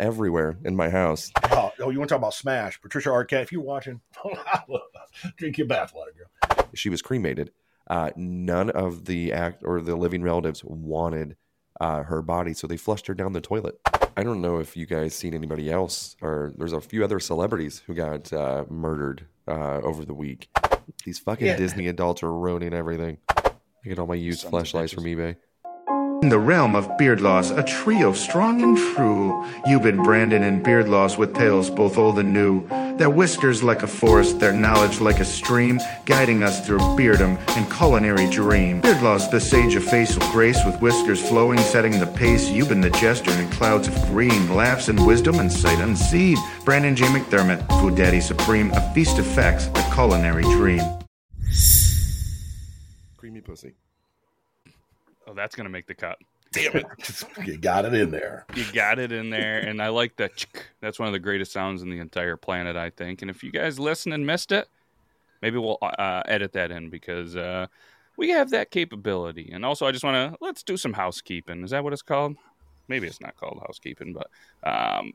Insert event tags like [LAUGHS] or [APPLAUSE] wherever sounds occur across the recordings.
everywhere in my house. Oh, oh, you want to talk about Smash? Patricia Arquette, if you're watching, [LAUGHS] drink your bathwater, girl. She was cremated. Uh, none of the act or the living relatives wanted uh, her body, so they flushed her down the toilet. I don't know if you guys seen anybody else, or there's a few other celebrities who got uh, murdered uh, over the week. These fucking Yeah. Disney adults are ruining everything. I get all my used flashlights from eBay. In the realm of Beard Laws, a trio strong and true. Euban, Brandon, and Beard Laws with tales both old and new. Their whiskers like a forest, their knowledge like a stream, guiding us through beardom and culinary dream. Beard Laws, the sage of facial grace, with whiskers flowing, setting the pace. Euban, the jester in clouds of green, laughs and wisdom and sight unseen. Brandon J. McDermott, Food Daddy Supreme, a feast of facts, a culinary dream. Creamy pussy. Oh, that's going to make the cut. Damn it. [LAUGHS] you got it in there. You got it in there, and I like that. That's one of the greatest sounds in the entire planet, I think. And if you guys listen and missed it, maybe we'll uh, edit that in because uh, we have that capability. And also, I just want to let's do some housekeeping. Is that what it's called? Maybe it's not called housekeeping, but um,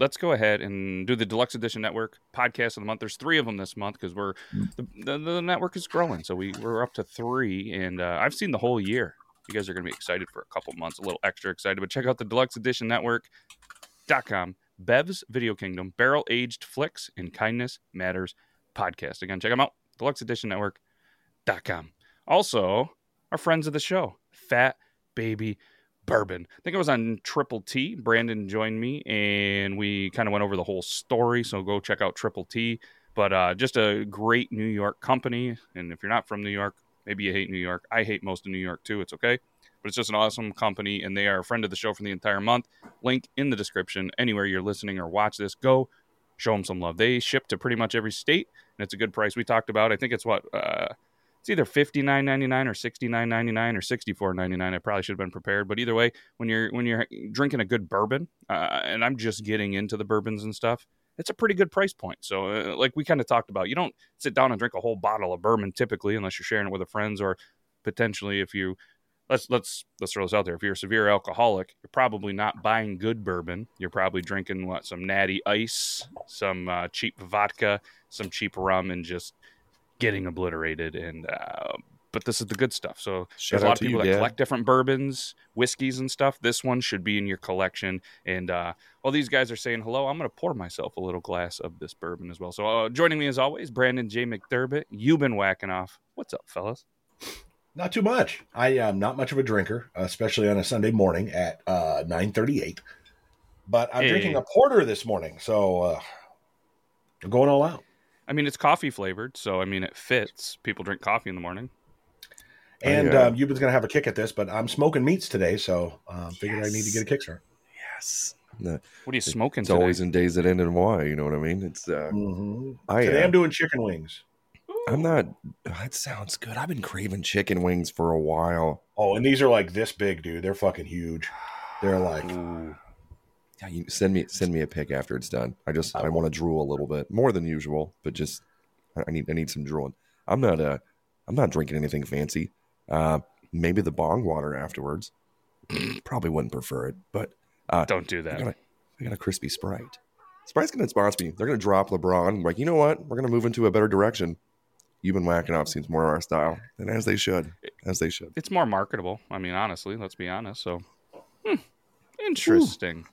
let's go ahead and do the Deluxe Edition Network podcast of the month. There's three of them this month because we're the, the, the network is growing, so we we're up to three, and uh, I've seen the whole year. You guys are going to be excited for a couple months, a little extra excited. But check out the Deluxe Edition Network.com, Bev's Video Kingdom, Barrel Aged Flicks, and Kindness Matters podcast. Again, check them out, Deluxe Edition Network.com. Also, our friends of the show, Fat Baby Bourbon. I think it was on Triple T. Brandon joined me, and we kind of went over the whole story. So go check out Triple T. But uh, just a great New York company. And if you're not from New York, maybe you hate New York. I hate most of New York too. It's okay. But it's just an awesome company, and they are a friend of the show for the entire month. Link in the description. Anywhere you're listening or watch this, go show them some love. They ship to pretty much every state, and it's a good price. We talked about. I think it's what uh, it's either fifty nine ninety nine or sixty nine ninety nine or sixty four ninety nine. I probably should have been prepared, but either way, when you're when you're drinking a good bourbon, uh, and I'm just getting into the bourbons and stuff, it's a pretty good price point. So, uh, like we kind of talked about, you don't sit down and drink a whole bottle of bourbon typically, unless you're sharing it with a friends or potentially if you let's let's let's throw this out there. If you're a severe alcoholic, you're probably not buying good bourbon. You're probably drinking what some natty ice, some uh, cheap vodka, some cheap rum, and just getting obliterated. And uh, but this is the good stuff. So Shout there's a lot of people you, that Dad. collect different bourbons, whiskeys, and stuff. This one should be in your collection. And uh, while these guys are saying hello, I'm going to pour myself a little glass of this bourbon as well. So uh, joining me as always, Brandon J. McDermott. You've been whacking off. What's up, fellas? Not too much. I am not much of a drinker, especially on a Sunday morning at uh, 9.38. But I'm Hey. drinking a porter this morning, so uh, I'm going all out. I mean, it's coffee flavored, so I mean, it fits. People drink coffee in the morning. And yeah. um, Euban's going to have a kick at this, but I'm smoking meats today, so um, figured I need to get a kickstart. Yes. No, What are you smoking it's today? always in days that end in Y. You know what I mean? It's. Uh, hmm I, Today uh, I'm doing chicken wings. I'm not. That sounds good. I've been craving chicken wings for a while. Oh, and these are like this big, dude. They're fucking huge. They're like, Ooh. Yeah, you send me send me a pic after it's done. I just I want to drool a little bit more than usual, but just I need I need some drooling. I'm not uh I'm not drinking anything fancy. Uh, maybe the bong water afterwards. [CLEARS THROAT] Probably wouldn't prefer it, but uh, Don't do I that. got a I got a crispy Sprite. Sprite's gonna sponsor me. They're gonna drop LeBron. like, you know what? We're gonna move into a better direction. You've been whacking off seems more of our style, and as they should, as they should. It's more marketable. I mean, honestly, let's be honest. So, hmm, interesting.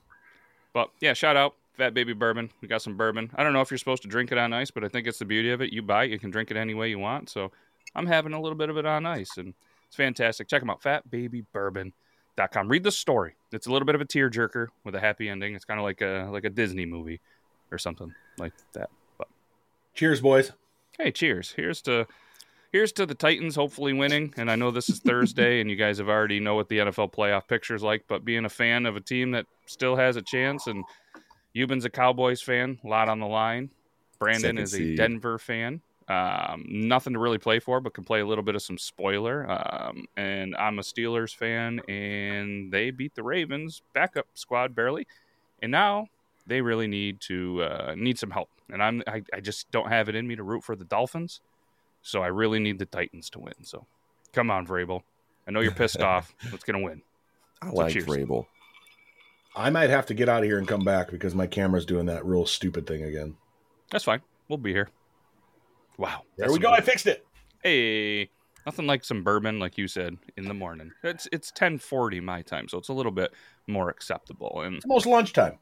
But yeah, shout out Fat Baby Bourbon. We got some bourbon. I don't know if you're supposed to drink it on ice, but I think it's the beauty of it. You buy it, you can drink it any way you want. So I'm having a little bit of it on ice, and it's fantastic. Check them out, fatbabybourbon.com. Read the story. It's a little bit of a tearjerker with a happy ending. It's kind of like a like a Disney movie or something like that. But Cheers, boys. hey, cheers. Here's to here's to the Titans hopefully winning. And I know this is Thursday, and you guys have already know what the NFL playoff picture is like. But being a fan of a team that still has a chance, and Euban's a Cowboys fan, a lot on the line. Brandon Second is a seed. Denver fan. Um, nothing to really play for, but can play a little bit of some spoiler. Um, and I'm a Steelers fan, and they beat the Ravens backup squad barely, and now they really need to uh, need some help. And I'm I, I just don't have it in me to root for the Dolphins, so I really need the Titans to win. So come on, Vrabel. I know you're pissed off. Let's get a win. I like cheers. Vrabel. I might have to get out of here and come back because my camera's doing that real stupid thing again. That's fine. We'll be here. Wow. There that's we some go. I fixed it. Hey, nothing like some bourbon, like you said, in the morning. It's it's ten forty my time, so it's a little bit more acceptable. And It's almost lunchtime.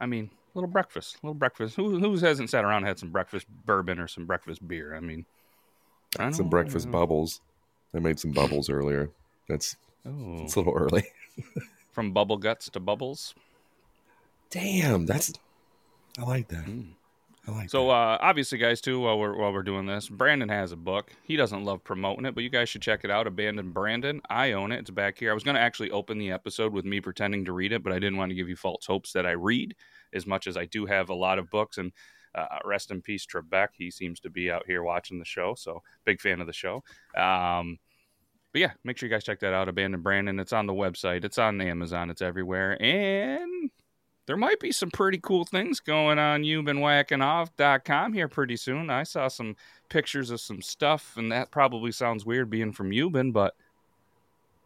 I mean, little breakfast, little breakfast. Who who hasn't sat around and had some breakfast bourbon or some breakfast beer? I mean, I Some breakfast know. bubbles. I made some bubbles earlier. That's Oh, it's a little early. [LAUGHS] from bubble guts to bubbles. Damn, that's I like that. Mm. Like So uh, obviously, guys, too, while we're while we're doing this, Brandon has a book. He doesn't love promoting it, but you guys should check it out. Abandoned Brandon. I own it. It's back here. I was going to actually open the episode with me pretending to read it, but I didn't want to give you false hopes that I read as much as I do have a lot of books. And uh, rest in peace, Trebek. He seems to be out here watching the show, so big fan of the show. Um, but yeah, make sure you guys check that out. Abandoned Brandon. It's on the website. It's on Amazon. It's everywhere. And there might be some pretty cool things going on you've been whacking off.com here pretty soon. I saw some pictures of some stuff, and that probably sounds weird being from Euban, but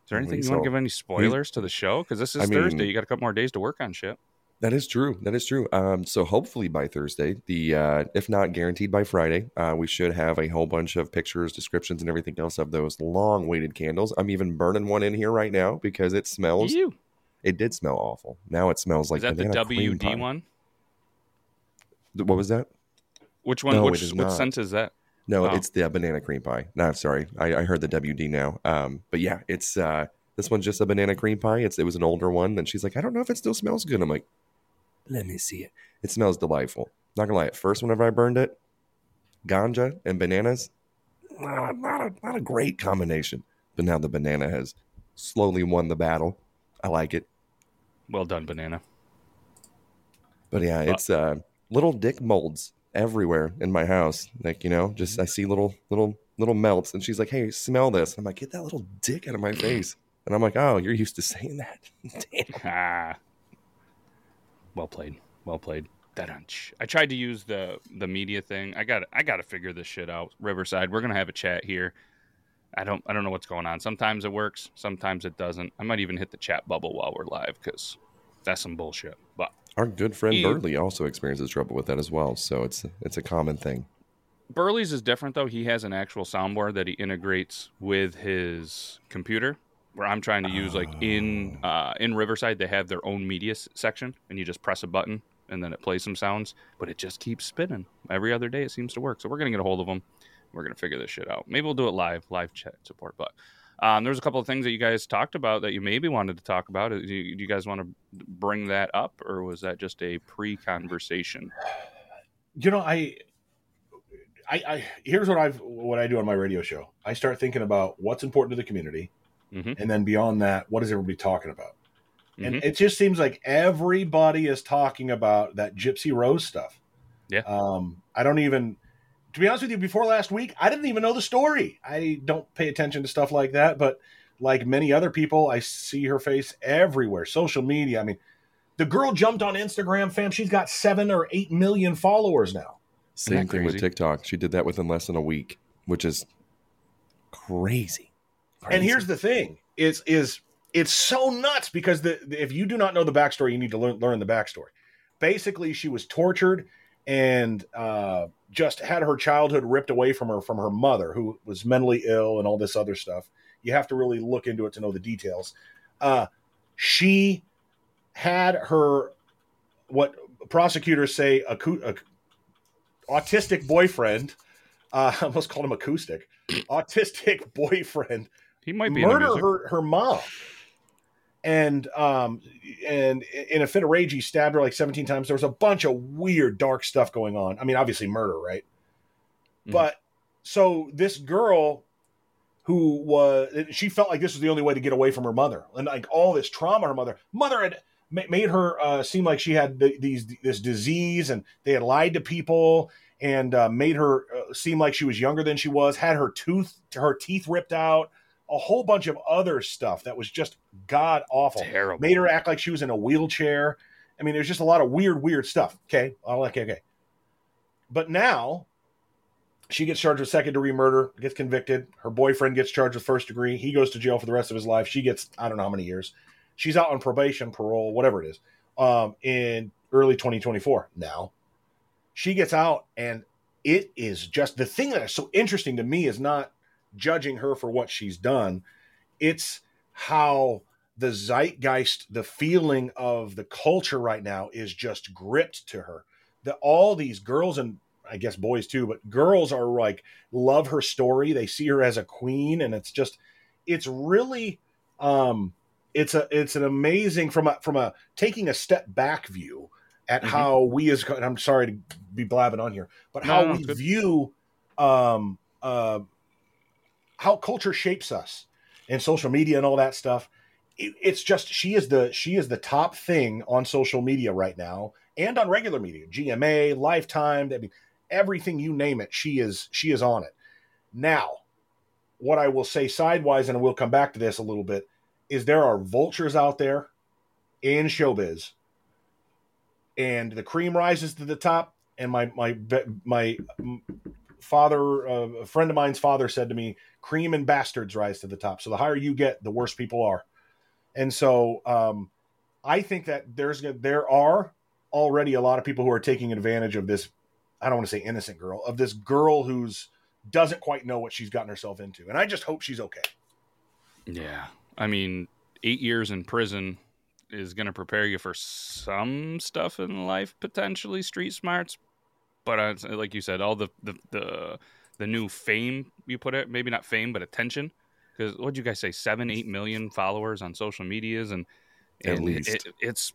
is there We anything you want to give any spoilers to the show? Because this is I mean- Thursday. You got a couple more days to work on shit. That is true. That is true. Um, so hopefully by Thursday, the uh, if not guaranteed by Friday, uh, we should have a whole bunch of pictures, descriptions, and everything else of those long-waited candles. I'm even burning one in here right now because it smells. It did smell awful. Now it smells like Is that the banana cream pie. WD one? What was that? Which one? No, which which not. scent is that? No, Oh. it's the banana cream pie. No, sorry, I, I heard the WD now. Um, but yeah, it's uh, this one's just a banana cream pie. It's it was an older one, and she's like, I don't know if it still smells good. I'm like, let me see it. It smells delightful. Not gonna lie, at first whenever I burned it, ganja and bananas, not, not a not a great combination. But now the banana has slowly won the battle. I like it. Well done, banana. But yeah, it's uh, little dick molds everywhere in my house. Like you know, just I see little little little melts, and she's like, "Hey, smell this." I'm like, "Get that little dick out of my face!" And I'm like, "Oh, you're used to saying that." [LAUGHS] [LAUGHS] Ah. Well played. Well played. Da-dunch. I tried to use the the media thing. I got I got to figure this shit out. Riverside, we're gonna have a chat here. I don't I don't know what's going on. Sometimes it works. Sometimes it doesn't. I might even hit the chat bubble while we're live because that's some bullshit. But Our good friend You- Burley also experiences trouble with that as well, so it's it's a common thing. Burley's is different though. He has an actual soundboard that he integrates with his computer. Where I'm trying to use like in uh, in Riverside, they have their own media section, and you just press a button and then it plays some sounds. But it just keeps spinning every other day. It seems to work. So we're gonna get a hold of them. We're gonna figure this shit out. Maybe we'll do it live, live chat support. But um, there's a couple of things that you guys talked about that you maybe wanted to talk about. Do you, do you guys want to bring that up, or was that just a pre-conversation? You know, I, I, I here's what I've what I do on my radio show. I start thinking about what's important to the community, Mhm. and then beyond that, what is everybody talking about? And Mhm. it just seems like everybody is talking about that Gypsy Rose stuff. Yeah. Um, I don't even, to be honest with you, before last week, I didn't even know the story. I don't pay attention to stuff like that, but like many other people, I see her face everywhere, social media. I mean, The girl jumped on Instagram, fam. She's got seven or eight million followers now. Same that thing with? TikTok. She did that within less than a week, which is crazy. And here's the thing: is is it's so nuts because the, the- if you do not know the backstory, you need to learn learn the backstory. Basically, she was tortured and uh, just had her childhood ripped away from her from her mother, who was mentally ill and all this other stuff. You have to really look into it to know the details. Uh, she had her what prosecutors say a, a autistic boyfriend. Uh, I [LAUGHS] almost called him acoustic. Autistic [LAUGHS] boyfriend He might be murder her her mom and um and in a fit of rage he stabbed her like 17 times. There was a bunch of weird dark stuff going on. I mean obviously murder right? Mhm. but so this girl who was she felt like this was the only way to get away from her mother. And like all this trauma her mother mother had ma- made her uh, seem like she had th- these this disease and they had lied to people and uh, made her uh, seem like she was younger than she was had her tooth her teeth ripped out a whole bunch of other stuff that was just god awful Terrible. made her act like she was in a wheelchair i mean there's just a lot of weird weird stuff okay okay okay but now she gets charged with second degree murder, gets convicted. Her boyfriend gets charged with first degree. He goes to jail for the rest of his life. She gets, I don't know how many years. She's out on probation, parole, whatever it is, um, in early 2024 now. She gets out, and it is just the thing that is so interesting to me is not judging her for what she's done. It's how the zeitgeist, the feeling of the culture right now is just gripped to her. That all these girls and I guess boys too, but girls are like love her story. They see her as a queen, and it's just it's really um it's a it's an amazing from a from a taking a step back view at Mhm. how we as and I'm sorry to be blabbing on here, but how no, we good. view um uh how culture shapes us and social media and all that stuff. It, it's just she is the she is the top thing on social media right now and on regular media, GMA, Lifetime. I mean, everything you name it, she is she is on it. Now, what I will say sidewise, and we'll come back to this a little bit, is there are vultures out there in showbiz, and the cream rises to the top. And my my my father, uh, a friend of mine's father, said to me, "Cream and bastards rise to the top." So the higher you get, the worse people are. And so um, I think that there's there are already a lot of people who are taking advantage of this. I don't want to say innocent girl of this girl who's doesn't quite know what she's gotten herself into, and I just hope she's okay. Yeah. I mean, eight years in prison is going to prepare you for some stuff in life, potentially street smarts. But uh, like you said, all the, the, the, the new fame you put it, maybe not fame, but attention. Because what'd you guys say? Seven, eight million followers on social medias. And, At and least. it, it's,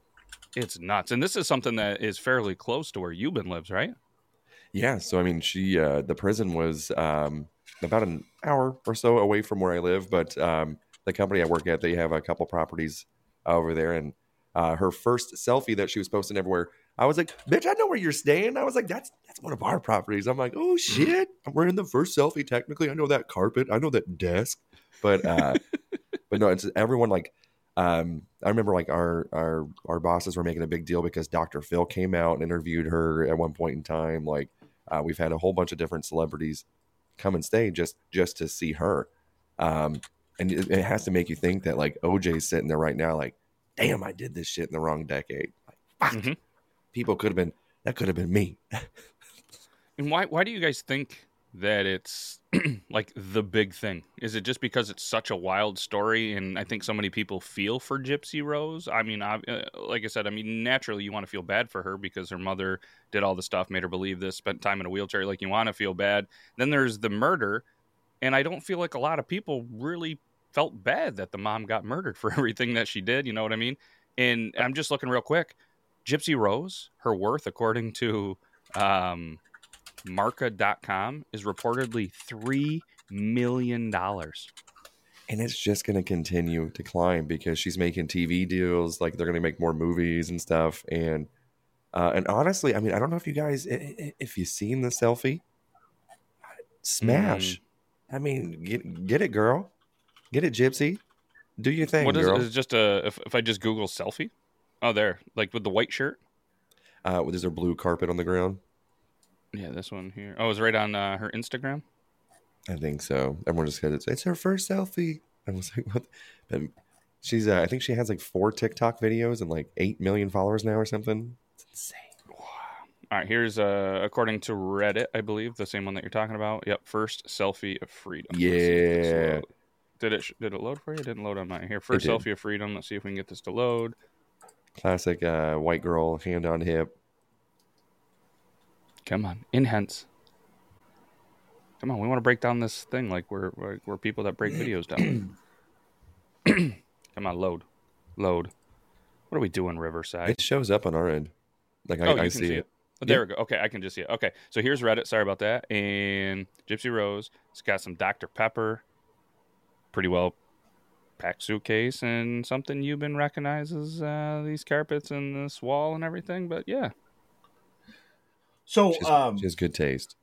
it's nuts. And this is something that is fairly close to where Euban lives, right? Yeah, so I mean, she uh, the prison was um, about an hour or so away from where I live, but um, the company I work at, they have a couple properties over there, and uh, her first selfie that she was posting everywhere, I was like, "Bitch, I know where you're staying." I was like, "That's that's one of our properties." I'm like, "Oh shit, [LAUGHS] I'm wearing the first selfie. Technically, I know that carpet, I know that desk, but uh, [LAUGHS] but no, it's everyone like." Um, I remember like our our our bosses were making a big deal because Dr. Phil came out and interviewed her at one point in time. Like, uh, we've had a whole bunch of different celebrities come and stay just just to see her. Um, and it, it has to make you think that like OJ's sitting there right now, like, damn, I did this shit in the wrong decade. Like, fuck, Mhm. people could have been that could have been me. [LAUGHS] And why why do you guys think that it's [CLEARS THROAT] like the big thing? Is it just because it's such a wild story, and I think so many people feel for Gypsy Rose? I mean, I, uh, like I said, I mean, naturally you want to feel bad for her because her mother did all the stuff, made her believe this, spent time in a wheelchair. Like you want to feel bad. Then there's the murder, and I don't feel like a lot of people really felt bad that the mom got murdered for [LAUGHS] everything that she did. You know what I mean? And I'm just looking real quick. Gypsy Rose, her worth, according to um, Marca.com, is reportedly $3 million. and it's just going to continue to climb because she's making TV deals. Like they're going to make more movies and stuff. And uh, and honestly, I mean, I don't know if you guys, if you've seen the selfie, smash. I mean, get get it, girl. Get it, Gypsy. Do your thing, What is girl. it? Is it just a, if, if I just Google selfie? Oh, there, like with the white shirt. Uh, there's a blue carpet on the ground. Yeah, this one here. Oh, it was right on uh, her Instagram. I think so. Everyone just said it's, it's her first selfie. [LAUGHS] I was like, what? But she's, uh, I think she has like four TikTok videos and like eight million followers now or something. It's insane. All right, here's uh, according to Reddit, I believe the same one that you're talking about. Yep, first selfie of freedom. Let's see if this Yeah. Did it did it load for you? It didn't load on mine. Here, first selfie of freedom. Let's see if we can get this to load. Classic uh, white girl, hand on hip. Come on, enhance. Come on, we want to break down this thing like we're we're, we're people that break videos down. [CLEARS THROAT] Come on, load, load. What are we doing, Riverside? It shows up on our end. Like I, oh, I can see, see, it. it. Oh, there we go. Okay, I can just see it. Okay, so here's Reddit. Sorry about that. And Gypsy Rose. It's got some Dr. Pepper. Pretty well packed suitcase and something you've been recognizes uh, these carpets and this wall and everything. But yeah, So, She's, um, she has good taste.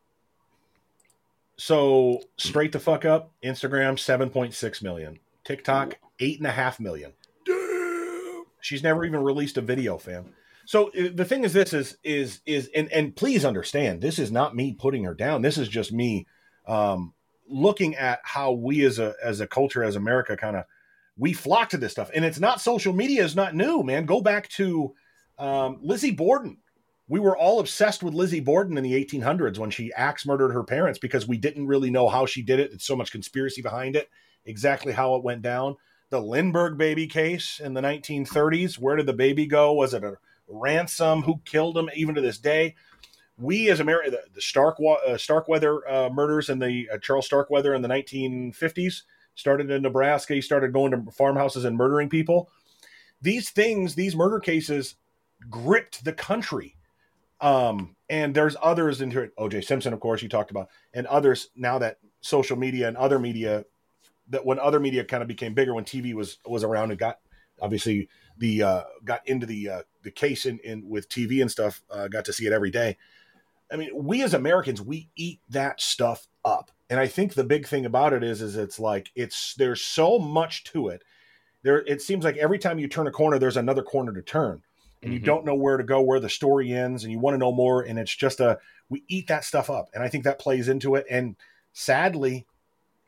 so straight the fuck up. Instagram seven point six million. TikTok eight and a half million. Damn. She's never even released a video, fam. So the thing is, this is is is and and please understand, this is not me putting her down. This is just me um, looking at how we as a as a culture, as America, kind of we flock to this stuff. And it's not social media is not new, man. Go back to um, Lizzie Borden. We were all obsessed with Lizzie Borden in the 1800s when she axe murdered her parents because we didn't really know how she did it. It's so much conspiracy behind it, exactly how it went down. The Lindbergh baby case in the 1930s. Where did the baby go? Was it a ransom? Who killed him? Even to this day, we as America, the, the Stark uh, Starkweather uh, murders and the uh, Charles Starkweather in the 1950s started in Nebraska. He started going to farmhouses and murdering people. These things, these murder cases, gripped the country. Um, and there's others into it. OJ Simpson, of course, you talked about, and others now that social media and other media that when other media kind of became bigger, when TV was was around and got obviously the uh, got into the uh, the case in, in with TV and stuff, uh, got to see it every day. I mean, we as Americans, we eat that stuff up, and I think the big thing about it is, is it's like it's there's so much to it. There, it seems like every time you turn a corner, there's another corner to turn, and you Mhm. don't know where to go, where the story ends, and you want to know more. And it's just a we eat that stuff up, and I think that plays into it. And sadly,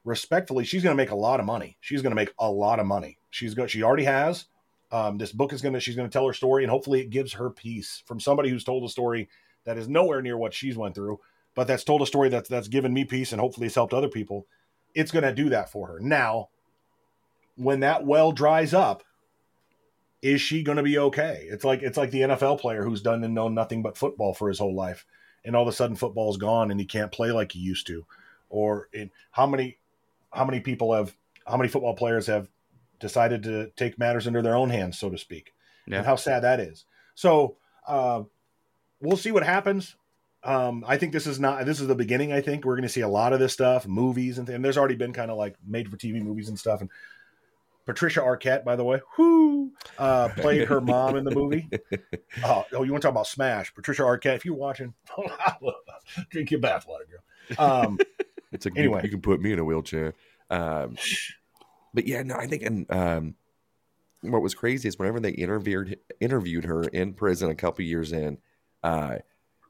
respectfully, she's going to make a lot of money. She's going to make a lot of money. She's going. She already has. Um, this book is going to. She's going to tell her story, and hopefully, it gives her peace from somebody who's told a story that is nowhere near what she's went through, but that's told a story that's that's given me peace, and hopefully, it's helped other people. It's going to do that for her. Now, when that well dries up, is she going to be okay? It's like it's like the NFL player who's done and known nothing but football for his whole life, and all of a sudden football's gone and he can't play like he used to. Or in how many how many people have how many football players have decided to take matters into their own hands, so to speak, Yeah. and how sad that is. So uh, we'll see what happens. Um, I think this is not this is the beginning. I think we're going to see a lot of this stuff, movies and, th- and there's already been kind of like made for TV movies and stuff. And Patricia Arquette, by the way, who uh, played her mom in the movie. [LAUGHS] Oh, oh, you want to talk about Smash? Patricia Arquette. If you're watching, [LAUGHS] drink your bathwater, girl. Um, [LAUGHS] It's like Anyway. you, you can put me in a wheelchair. Um, but yeah, no, I think and um, what was crazy is whenever they interviewed interviewed her in prison a couple years in, uh,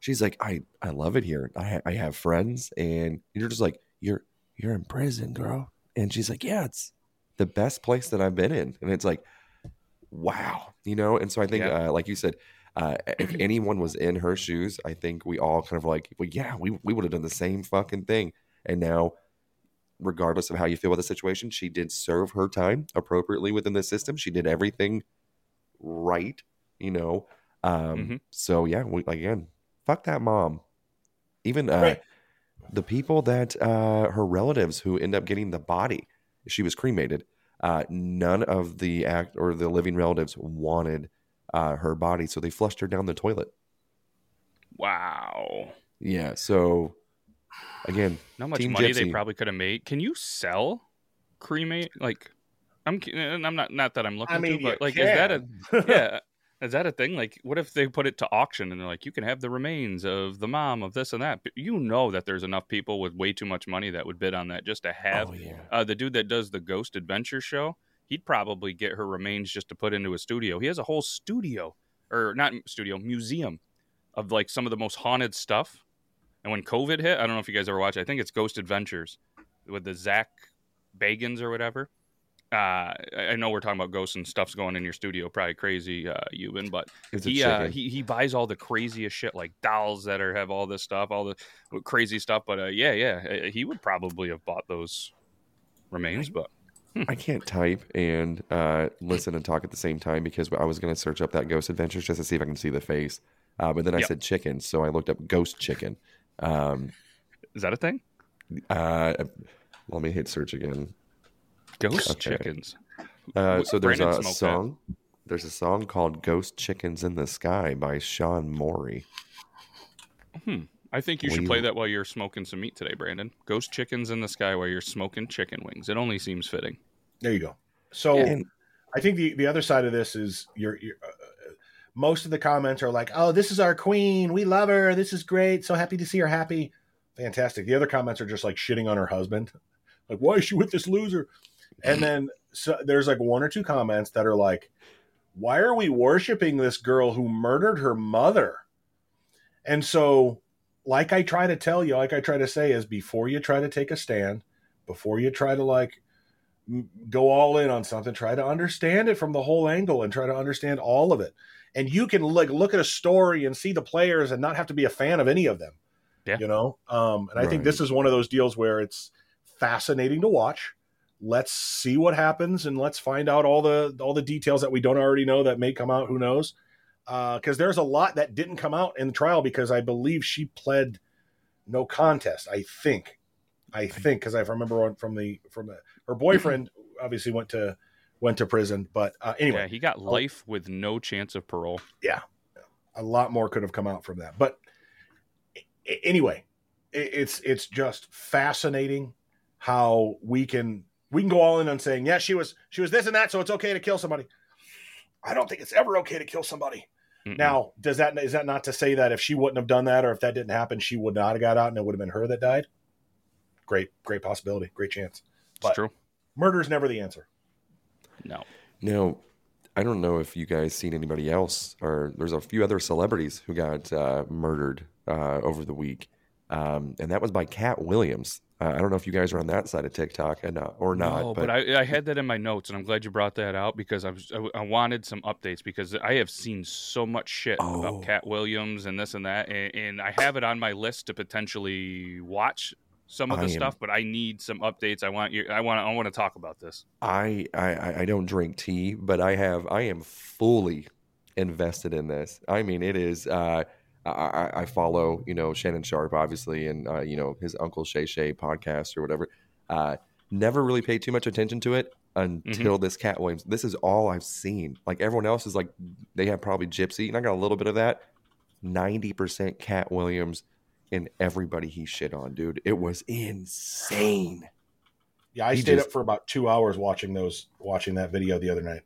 she's like, I I love it here. I I have friends, and you're just like you're you're in prison, girl. And she's like, yeah, it's the best place that I've been in, and it's like, wow, you know. And so I think, Yeah. uh, like you said. Uh, if [CLEARS THROAT] anyone was in her shoes, I think we all kind of like, well, yeah, we, we would have done the same fucking thing. And now, regardless of how you feel about the situation, she did serve her time appropriately within the system. She did everything right, you know. Um, Mhm. So yeah, we, again, fuck that mom. Even uh, Right. the people that uh, her relatives who end up getting the body, she was cremated. Uh, none of the act or the living relatives wanted uh, her body, so they flushed her down the toilet. wow. Yeah. So again, How much Team money they probably could have made. Can you sell cremate? Like, I'm and I'm not not that I'm looking I mean, to, but you like, is that a [LAUGHS] yeah? Is that a thing? Like, what if they put it to auction and they're like, you can have the remains of the mom of this and that? But you know that there's enough people with way too much money that would bid on that just to have. oh yeah, Uh, the dude that does the Ghost Adventure show, he'd probably get her remains just to put into a studio. He has a whole studio, or not studio, museum of like some of the most haunted stuff. And when COVID hit, I don't know if you guys ever watched, I think it's Ghost Adventures with the Zak Bagans or whatever. Uh, I know we're talking about ghosts and stuff's going in your studio, probably crazy, uh, Euban, but he, uh, he he buys all the craziest shit, like dolls that are have all this stuff, all the crazy stuff. But uh, yeah, yeah, uh, he would probably have bought those remains. But I can't type and uh, listen and talk at the same time because I was going to search up that Ghost Adventures just to see if I can see the face. Uh, but then I Yep. said chicken, so I looked up ghost chicken. Um, is that a thing? uh, let me hit search again. Ghost Okay. chickens. Uh, so there's Brandon a smoked that. song. There's a song called "Ghost Chickens in the Sky" by Sean Morey. I think you should We- play that while you're smoking some meat today, Brandon. Ghost chickens in the sky while you're smoking chicken wings. It only seems fitting. There you go. So And I think the, the other side of this is you're, you're uh, most of the comments are like, "Oh, this is our queen. We love her. This is great. So happy to see her happy. Fantastic." The other comments are just like shitting on her husband, like, "Why is she with this loser?" And [CLEARS THROAT] then so there's like one or two comments that are like, "Why are we worshiping this girl who murdered her mother?" And so, like I try to tell you, like I try to say, is before you try to take a stand, before you try to like go all in on something try to understand it from the whole angle and try to understand all of it and you can like look at a story and see the players and not have to be a fan of any of them Yeah. you know um and i think this is one of those deals where it's fascinating to watch let's see what happens and let's find out all the all the details that we don't already know that may come out who knows? Because there's a lot that didn't come out in the trial because i believe she pled no contest i think. I think because i remember from the from the her boyfriend [CLEARS THROAT] obviously went to went to prison but uh, anyway. Yeah, he got life with no chance of parole. Yeah, a lot more could have come out from that but anyway it's it's just fascinating how we can we can go all in on saying yeah she was she was this and that so it's okay to kill somebody i don't think it's ever okay to kill somebody Mm-mm. now does that is that not to say that if she wouldn't have done that or if that didn't happen she would not have got out and it would have been her that died great great possibility great chance it's but- true. murder's never the answer No. Now, I don't know if you guys seen anybody else, or there's a few other celebrities who got uh, murdered uh, over the week, um, and that was by Katt Williams. Uh, I don't know if you guys are on that side of TikTok and uh, or not, No, but, but, I, I had that in my notes, and I'm glad you brought that out because I was I, I wanted some updates because I have seen so much shit Oh. about Katt Williams and this and that, and, and I have it on my list to potentially watch some of the am- stuff, but I need some updates. I want you. I want. I want to talk about this. I, I I don't drink tea, but I have I am fully invested in this. I mean, it is. Uh, I, I I follow you know Shannon Sharpe obviously, and uh, you know his Uncle Shay Shay podcast or whatever. Uh, never really paid too much attention to it until this Katt Williams. This is all I've seen. Like everyone else is like they have probably Gypsy, and I got a little bit of that. Ninety percent Katt Williams, and everybody he shit on, dude. It was insane. yeah i He stayed just- up for about two hours watching those watching that video the other night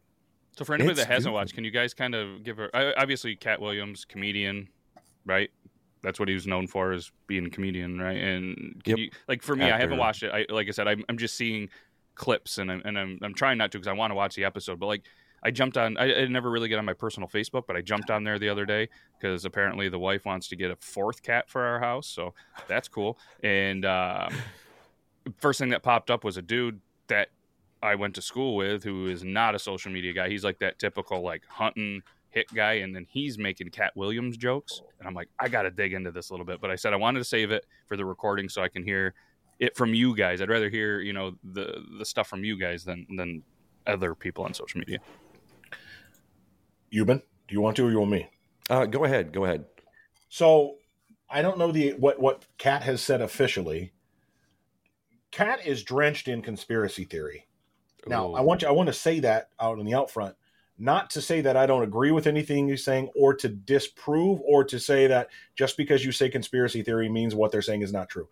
So for anybody It's that hasn't good. watched, can you guys kind of give her? I- Obviously, Katt Williams, comedian, right? That's what he was known for, is being a comedian, right? And Yep. you, like for me, I haven't watched it. I like I said, I'm, I'm just seeing clips, and I'm and I'm, I'm trying not to because I want to watch the episode. But like, I jumped on. I, I never really get on my personal Facebook, but I jumped on there the other day because apparently the wife wants to get a fourth cat for our house, so that's cool. And um, first thing that popped up was a dude that I went to school with who is not a social media guy. He's like that typical like hunting hit guy, and then he's making Katt Williams jokes. And I'm like, I got to dig into this a little bit. But I said I wanted to save it for the recording so I can hear it from you guys. I'd rather hear you know the the stuff from you guys than than other people on social media. Euban, do you want to or you want me Uh, go ahead, go ahead. So I don't know the what what Katt has said officially. Katt is drenched in conspiracy theory. Now Ooh. I want you, I want to say that out in the out front, not to say that I don't agree with anything you're saying, or to disprove, or to say that just because you say conspiracy theory means what they're saying is not true.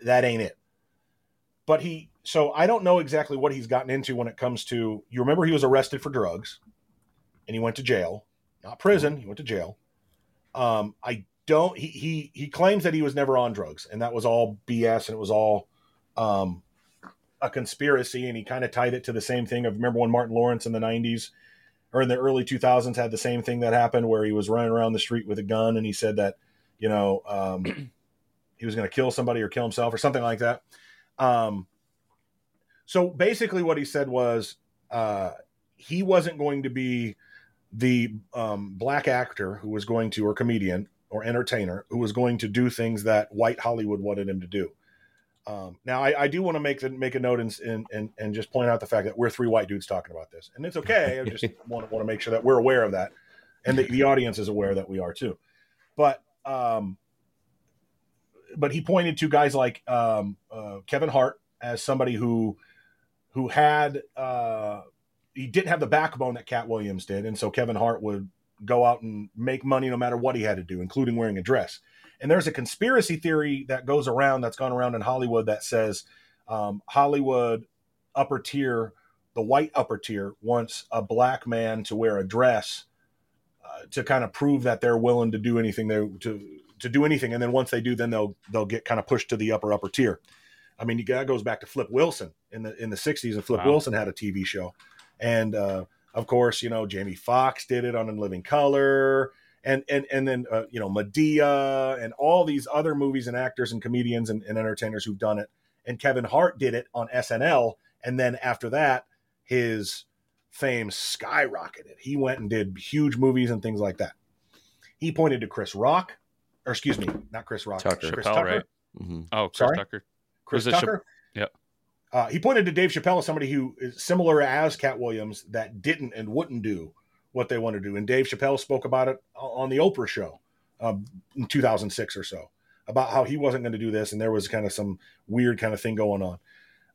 That ain't it. But he so I don't know exactly what he's gotten into when it comes to you remember he was arrested for drugs and he went to jail. Not prison, he went to jail. Um, I don't. He he he claims that he was never on drugs, and that was all BS, and it was all, um, a conspiracy, and he kind of tied it to the same thing. of remember when Martin Lawrence in the '90s or in the early 2000s had the same thing that happened where he was running around the street with a gun and he said that you know um, [CLEARS THROAT] he was going to kill somebody or kill himself or something like that. Um, so basically, what he said was uh, he wasn't going to be the um, black actor who was going to, or comedian or entertainer who was going to do things that white Hollywood wanted him to do. Um, now, I, I, do want to make the, make a note and, and and just point out the fact that we're three white dudes talking about this, and it's okay. I just want, to want to make sure that we're aware of that, and the, the audience is aware that we are too. But um, but he pointed to guys like um, uh, Kevin Hart as somebody who who had uh, he didn't have the backbone that Katt Williams did, and so Kevin Hart would go out and make money no matter what he had to do, including wearing a dress. And there's a conspiracy theory that goes around that's gone around in Hollywood that says um, Hollywood upper tier, the white upper tier, wants a black man to wear a dress uh, to kind of prove that they're willing to do anything they to to do anything. And then once they do, then they'll they'll get kind of pushed to the upper upper tier. I mean, that goes back to Flip Wilson in the in the '60s, and Flip wow. Wilson had a TV show, and uh, of course, you know Jamie Foxx did it on In Living Color and and and then uh, you know Madea and all these other movies and actors and comedians and, and, entertainers who've done it. And Kevin Hart did it on SNL, and then after that, his fame skyrocketed. He went and did huge movies and things like that. He pointed to Chris Rock, or excuse me, not Chris Rock, Tucker. Chris Chappelle, Tucker. right? Mhm. Oh, Chris Sorry? Tucker. Chris Was it Tucker. Yep. Uh, he pointed to Dave Chappelle as somebody who is similar as Cat Williams that didn't and wouldn't do what they want to do. And Dave Chappelle spoke about it on the Oprah show um, in 2006 or so about how he wasn't going to do this, and there was kind of some weird kind of thing going on.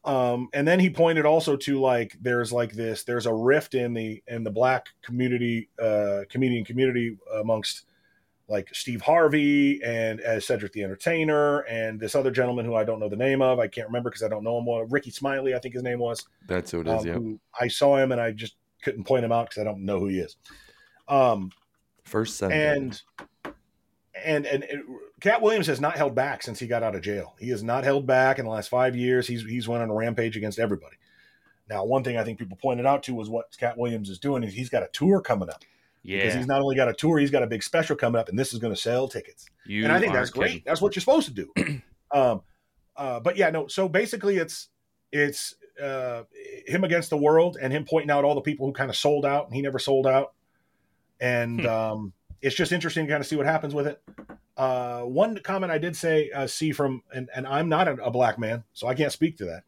Um, and then he pointed also to like there's like this there's a rift in the in the black community uh, comedian community amongst like Steve Harvey and as Cedric the Entertainer and this other gentleman who I don't know the name of I can't remember because I don't know him well Rickey Smiley I think his name was That's who it is. um, yeah. I saw him and I just couldn't point him out because I don't know who he is. Um, First Sunday. and and and it, Katt Williams has not held back since he got out of jail. He has not held back in the last five years. He's he's went on a rampage against everybody. Now, one thing I think people pointed out to was what Katt Williams is doing is he's got a tour coming up. Yeah. Because he's not only got a tour, he's got a big special coming up, and this is going to sell tickets You and I think are that's great. kidding. That's what you're supposed to do. [CLEARS THROAT] um, uh, but yeah, no. So basically, it's it's uh, him against the world, and him pointing out all the people who kind of sold out, and he never sold out. And Hmm. um, it's just interesting to kind of see what happens with it. Uh, one comment I did say uh, see from, and, and I'm not a, a black man, so I can't speak to that.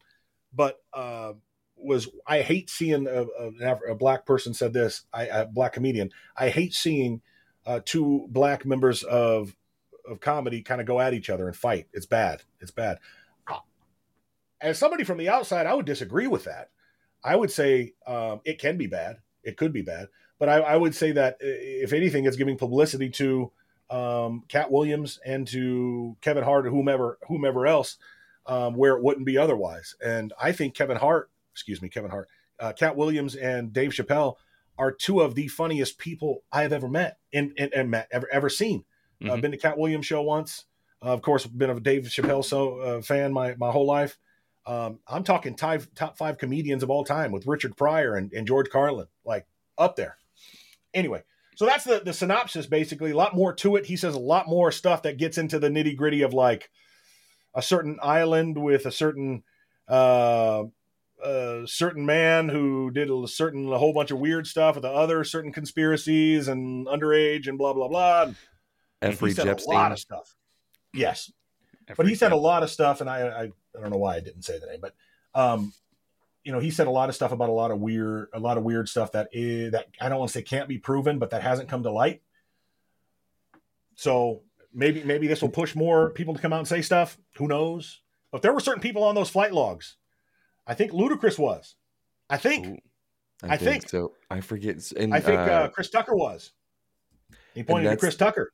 But uh, was I hate seeing a, a, a black person said this, I, a black comedian. I hate seeing uh, two black members of of comedy kind of go at each other and fight. It's bad. It's bad. As somebody from the outside, I would disagree with that. I would say um, it can be bad. It could be bad, but I, I would say that if anything, it's giving publicity to um, Katt Williams and to Kevin Hart or whomever whomever else, um, where it wouldn't be otherwise. And I think Kevin Hart, excuse me, Kevin Hart, uh, Katt Williams and Dave Chappelle are two of the funniest people I have ever met and, and, and met, ever ever seen. I've Mhm. been to Katt Williams show once. Uh, of course, been a Dave Chappelle so uh, fan my my whole life. Um, I'm talking top top five comedians of all time with Richard Pryor and, and George Carlin, like up there. Anyway, so that's the the synopsis. Basically, a lot more to it. He says a lot more stuff that gets into the nitty gritty of like a certain island with a certain uh, a certain man who did a certain a whole bunch of weird stuff with the other certain conspiracies and underage and blah blah blah. Every he said Jepstein. a lot of stuff. Yes, but he said a lot of stuff, and I, I I don't know why I didn't say the name, but um, you know, he said a lot of stuff about a lot of weird a lot of weird stuff that is that I don't want to say can't be proven, but that hasn't come to light. So maybe maybe this will push more people to come out and say stuff. Who knows? But there were certain people on those flight logs. I think Ludacris was. I think. Ooh, I think- so. I forget. And, I think uh, uh, Chris Tucker was. He pointed to Chris Tucker.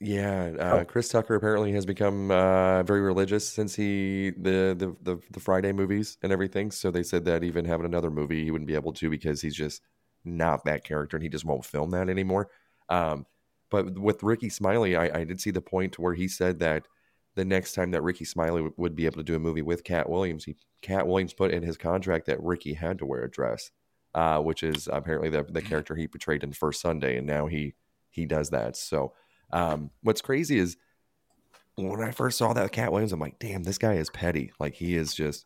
Yeah, uh, Oh. Chris Tucker apparently has become uh, very religious since he the, the the the Friday movies and everything. So they said that even having another movie, he wouldn't be able to because he's just not that character, and he just won't film that anymore. Um, but with Rickey Smiley, I, I did see the point where he said that the next time that Rickey Smiley w- would be able to do a movie with Katt Williams, he Katt Williams put in his contract that Rickey had to wear a dress, uh, which is apparently the the character he portrayed in First Sunday, and now he he does that. So, um, what's crazy is when I first saw that Katt Williams, I'm like, damn, this guy is petty. Like he is just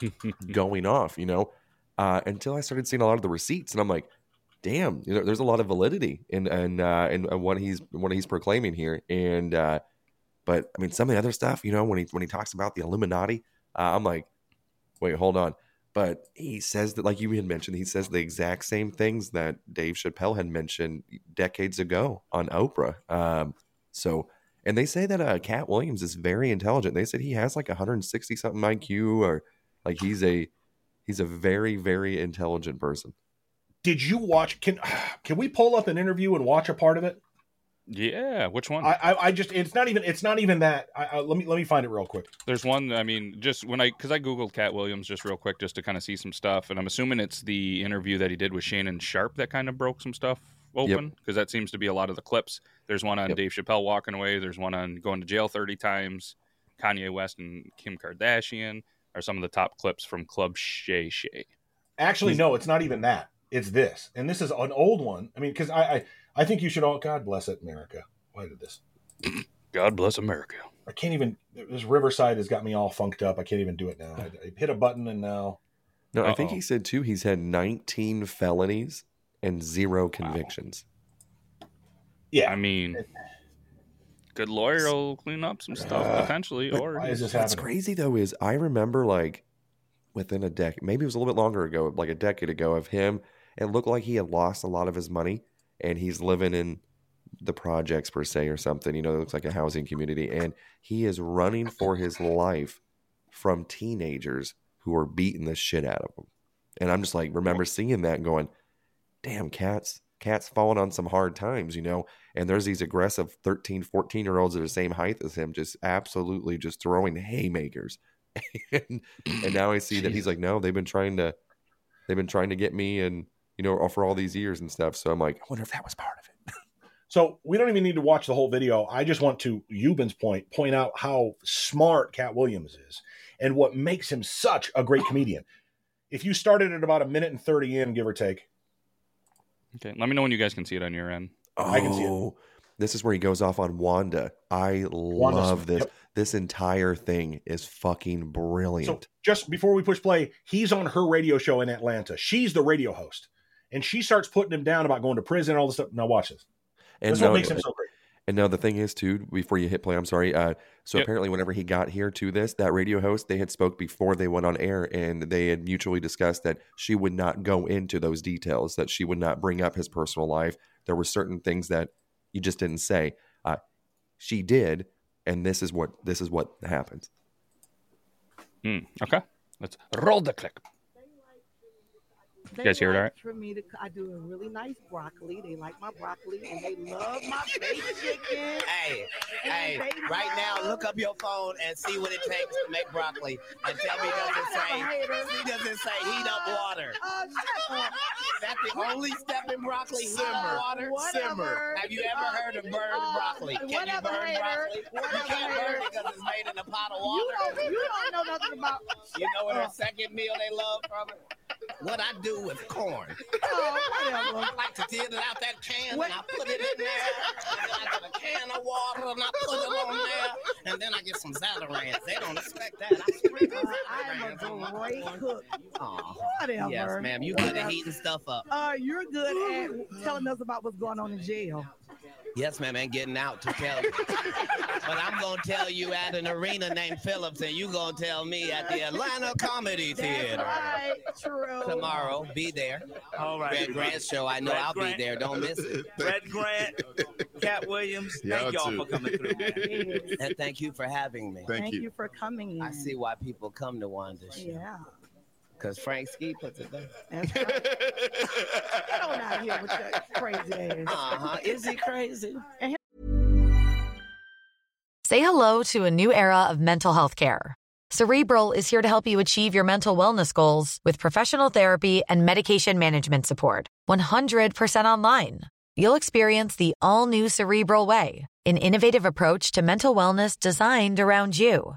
[LAUGHS] going off, you know. Uh, until I started seeing a lot of the receipts, and I'm like, damn, you know, there's a lot of validity in in, uh, in, in what he's what he's proclaiming here. And uh, but I mean, some of the other stuff, you know, when he when he talks about the Illuminati, uh, I'm like, wait, hold on. But he says that, like you had mentioned, he says the exact same things that Dave Chappelle had mentioned decades ago on Oprah. Um, so, and they say that uh, Katt Williams is very intelligent. They said he has like 160 something IQ, or like he's a he's a very very intelligent person. Did you watch? Can [SIGHS] can we pull up an interview and watch a part of it? Yeah, which one? I I, I just it's not even it's not even that. I, I, let me let me find it real quick. There's one. I mean, just when I because I googled Katt Williams just real quick just to kind of see some stuff, and I'm assuming it's the interview that he did with Shannon Sharpe that kind of broke some stuff open because that seems to be a lot of the clips. There's one on Yep. Dave Chappelle walking away. There's one on going to jail 30 times. Kanye West and Kim Kardashian are some of the top clips from Club Shay Shay. Actually, no, it's not even that. It's this, and this is an old one. I mean, because I, I I think you should all God bless it, America. Why did this? God bless America. I can't even. This Riverside has got me all funked up. I can't even do it now. I, I hit a button and now. No, I think he said too. He's had 19 felonies and zero convictions. Yeah. I mean, good lawyer will clean up some stuff Uh, potentially, or why is this What's crazy though is I remember like within a decade, maybe it was a little bit longer ago, like a decade ago, of him. It looked like he had lost a lot of his money, and he's living in the projects per se or something. You know, it looks like a housing community, and he is running for his life from teenagers who are beating the shit out of him. And I'm just like, remember seeing that and going, damn, cats, cats falling on some hard times, you know? And there's these aggressive 13, 14 year olds are the same height as him, just absolutely just throwing haymakers. [LAUGHS] and, and now I see that he's like, no, they've been trying to, they've been trying to get me and, you know, for all these years and stuff. So I'm like, I wonder if that was part of it. [LAUGHS] So we don't even need to watch the whole video. I just want to Euban's point point out how smart Katt Williams is and what makes him such a great comedian. If you started at about a minute and thirty in, give or take, okay. Let me know when you guys can see it on your end. I can see it. Oh, This is where he goes off on Wanda. I Wanda love Smith, this. yep. This entire thing is fucking brilliant. So just before we push play, he's on her radio show in Atlanta. She's the radio host, and she starts putting him down about going to prison and all this stuff. Now watch this. and This is what now- makes him so great. And now the thing is too, before you hit play, I'm sorry. Uh, so Yep. apparently, whenever he got here to this, that radio host they had spoke before they went on air, and they had mutually discussed that she would not go into those details, that she would not bring up his personal life. There were certain things that you just didn't say. Uh, she did, and this is what this is what happens. Hmm. Okay. Let's roll the clip. They guys hear it like all right? For me to, I do a really nice broccoli. They like my broccoli and they love my baby chicken. Hey, And hey, they right now, look up your phone and see what it [LAUGHS] takes to make broccoli. And tell me, does it say, see, does it say heat up water? Uh, shut. That's the only step in broccoli. Heat Simmer. up water, Whatever. simmer. Have you ever Uh, heard of burned uh, broccoli? Can you burn broccoli? You can't burn it because it's made in a pot of You water. don't, you don't know nothing about. You know what Uh, her second meal they love from it? What I do with corn. [LAUGHS] Oh, whatever. I like to get it out that can and I put it in there. And then I get a can of water and I put it on there. And then I get some Zatarain's. They don't expect that. I sprinkle [LAUGHS] Uh, I am Zatarain's on my a great cook. Whatever. Yes, ma'am. You good at heating stuff up. Uh, you're good at telling us about what's going on in jail. Yes, ma'am. And getting out to tell you. [LAUGHS] But I'm going to tell you at an arena named Phillips, and you going to tell me at the Atlanta Comedy Theater. right. True. Tomorrow, be there. All right. Red Grant show. I know Red I'll Grant. be there. Don't miss it. [LAUGHS] Red Grant, Katt Williams, thank y'all for coming through, [LAUGHS] And thank you for having me. Thank, you. for coming in. I see why people come to Wanda's show. Yeah. Because Frank Ski puts it there. That's right. Get on out here with that crazy ass. Uh-huh. Is he crazy? Say hello to a new era of mental health care. Cerebral is here to help you achieve your mental wellness goals with professional therapy and medication management support. 100% online. you'll experience the all new Cerebral Way, an innovative approach to mental wellness designed around you.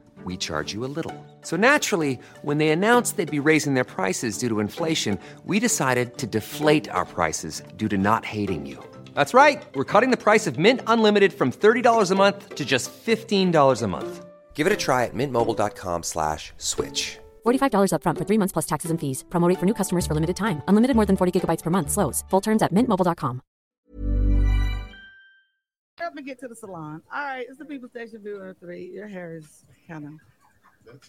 we charge you a little. So naturally, when they announced they'd be raising their prices due to inflation, we decided to deflate our prices due to not hating you. That's right. We're cutting the price of Mint Unlimited from $30 a month to just $15 a month. Give it a try at mintmobile.com slash switch. $45 upfront for three months plus taxes and fees. Promote rate for new customers for limited time. Unlimited more than 40 gigabytes per month. Slows. Full terms at mintmobile.com. Help me get to the salon. All right, it's the People Station Viewer 3. Your hair is kind of.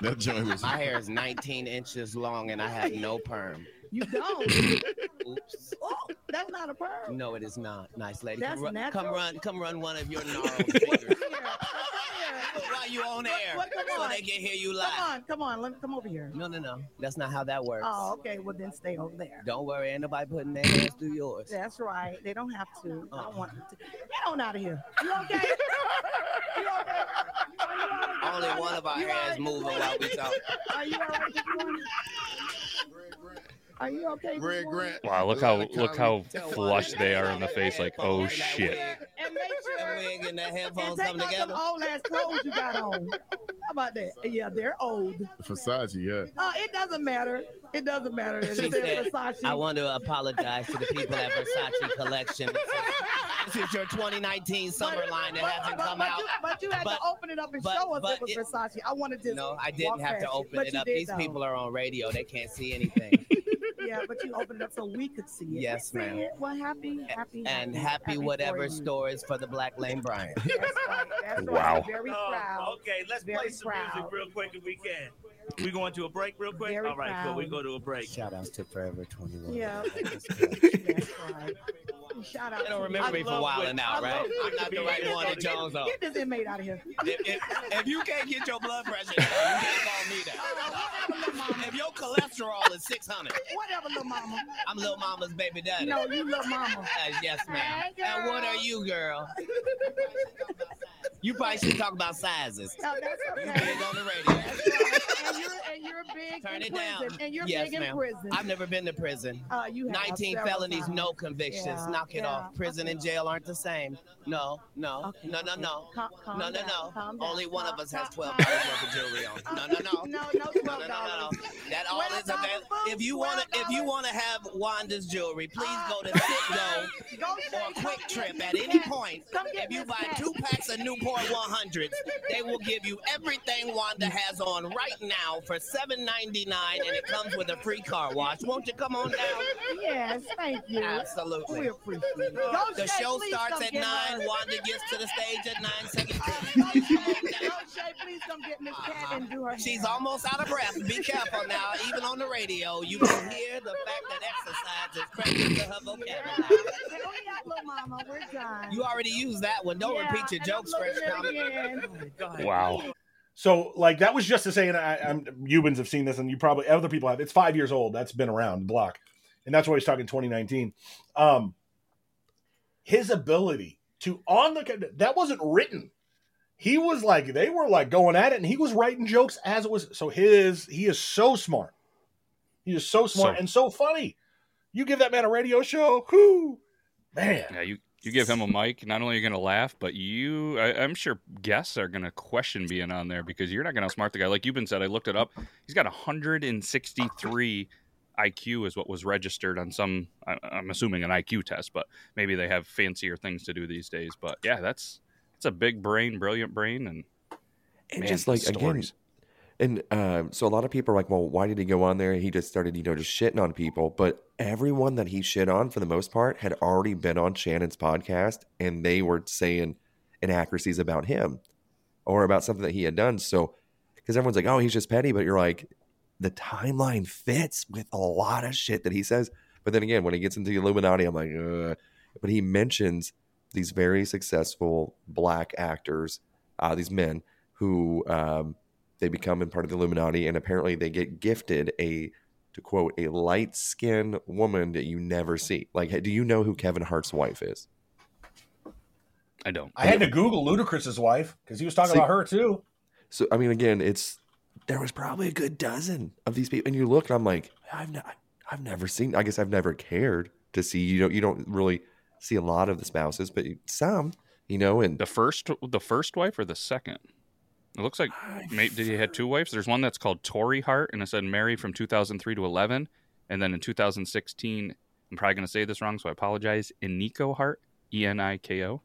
That joint was. My hair is 19 inches long and I have no perm. You don't. Oops. oh, that's not a perm. No, it is not. Nice lady. That's come, run, natural. come run, come run one of your gnarled Come fingers here. Come here. while you on air, What- come so on. they can hear you live. Come on, come on. Let me come over here. No, no, no. That's not how that works. Oh, okay. Well, then stay over there. Don't worry, ain't nobody putting their hands through yours. That's right. They don't have to. I Uh-uh. don't want them to. Get on out of here. You okay? [LAUGHS] you okay? Only one of our You hairs moving while we talk. Are you all right this morning? [LAUGHS] Are you okay? this Greg morning? Grant. Wow, look how look how Tell flushed they are in the face. Like, oh [LAUGHS] headphones and that shit. wig- And make that sure. wig and the And headphones take come off together. them old ass clothes you got on. How about that? Yeah, they're old. Versace, yeah. Uh, it doesn't matter. It doesn't matter. It She said, Versace. I want to apologize to the people at Versace Collection. This is, your 2019 summer line that but- hasn't but- come but out. You, but you had But- to open it up and but- show us but it was Versace. I wanted to. No, I didn't have to open it up. These though. people are on radio. They can't see anything. Yeah, but you opened it up so we could see it. Yes, see ma'am. it. Well, happy, happy, and happy, happy for whatever you. stories for the Black Lane Bryant. That's right. That's right. Wow. Very Oh, proud. okay, let's Very play some proud. music real quick if we can. We going to a break real quick? Very All right, cool. We go to a break. Shout outs to Forever 21. Yeah. That's [LAUGHS] That's right. Shout out. They don't remember you. me for wilding out, right? I'm not the right one to Get- Jones on. Get this inmate out of here. If, if, if you can't get your blood pressure down, you can't call me that. If your cholesterol is 600, Whatever, little mama. I'm little mama's baby daddy. No, you little mama. Uh, yes, ma'am. Hey, And what are you, girl? [LAUGHS] You probably should talk about sizes. No, that's You okay. big on the radio. And you're and you're big Turn in it prison. down. And you're yes, big in ma'am. prison. I've never been to prison. Uh, you have 19 felonies, times. no convictions. Yeah, Knock it yeah. off. Prison and jail aren't the same. No, no, Okay, no, no, okay. no. Calm- calm No, no, no. down. Only one of us has 12 dollars worth of jewelry on. [LAUGHS] No, no, no. No, no, No, no, no, no, no. That all is $12 available. If you want to, if you want to have Wanda's jewelry, please go to [LAUGHS] Citgo Go or Quick Trip at any point. If you buy two packs of Newport 100s, they will give you everything Wanda has on right now for $7.99, and it comes with a free car wash. Won't you come on down? Yes, thank you. Absolutely. We appreciate it. Go The Shay, show starts at nine. her. Wanda gets to the stage at nine seventeen. Go Shay, go please come get Miss Cat and do her She's hair. almost out of breath. Be careful now. Even on the radio, you can hear the fact that exercise is cracking into her vocabulary. Hey, what you mama? We're done. You already used that one. Don't Yeah, repeat your jokes, I'm Fresh looking Comic. it again. Go ahead. Wow. So, like, that was just to say, and I, I'm Eubans have seen this, and you probably other people have. It's five years old. That's been around the block, and that's why he's talking 2019. Um, his ability to on the that wasn't written. He was like they were like going at it, and he was writing jokes as it was. So his he is so smart. He is so smart So- and so funny. You give that man a radio show, whoo, man. Yeah, you you give him a mic. Not only are you going to laugh, but you, I, I'm sure guests are going to question being on there because you're not going to outsmart the guy. Like you've been said, I looked it up. He's got 163 IQ is what was registered on some. I'm assuming an IQ test, but maybe they have fancier things to do these days. But yeah, that's it's a big brain, brilliant brain, and And Man, just like stories. again, And um, so a lot of people are like, well, why did he go on there? He just started, you know, just shitting on people. But everyone that he shit on, for the most part, had already been on Shannon's podcast and they were saying inaccuracies about him or about something that he had done. So, because everyone's like, oh, he's just petty. But you're like, the timeline fits with a lot of shit that he says. But then again, when he gets into the Illuminati, I'm like, Ugh. but he mentions these very successful black actors, uh, these men who um, they become in part of the Illuminati, and apparently they get gifted a, to quote, a light skinned woman that you never see. Like, do you know who Kevin Hart's wife is? I don't. I had to Google Ludacris's wife because he was talking See- about her too. So I mean, again, it's there was probably a good dozen of these people, and you look, and I'm like, I've not, I've never seen. I guess I've never cared to see. You don't, you don't really see a lot of the spouses, but some, you know, and The first, the first wife or the second? It looks like may, did he had two wives? There's one that's called Tori Hart, and it said Mary from 2003 to 11, and then in 2016, I'm probably going to say this wrong, so I apologize. Eniko Hart, E N I K O.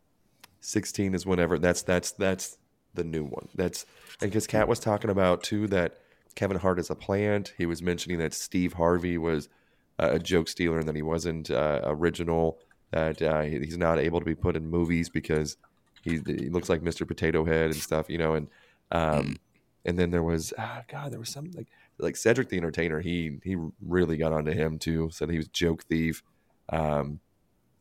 16 is whenever that's that's that's the new one. That's and because Katt was talking about too that Kevin Hart is a plant. He was mentioning that Steve Harvey was uh, a joke stealer and that he wasn't uh, original. That uh, he's not able to be put in movies because he, he looks like Mr. Potato Head and stuff, you know. And um, and then there was ah, God, there was some like like Cedric the Entertainer. He he really got onto him too. Said he was joke thief. Um,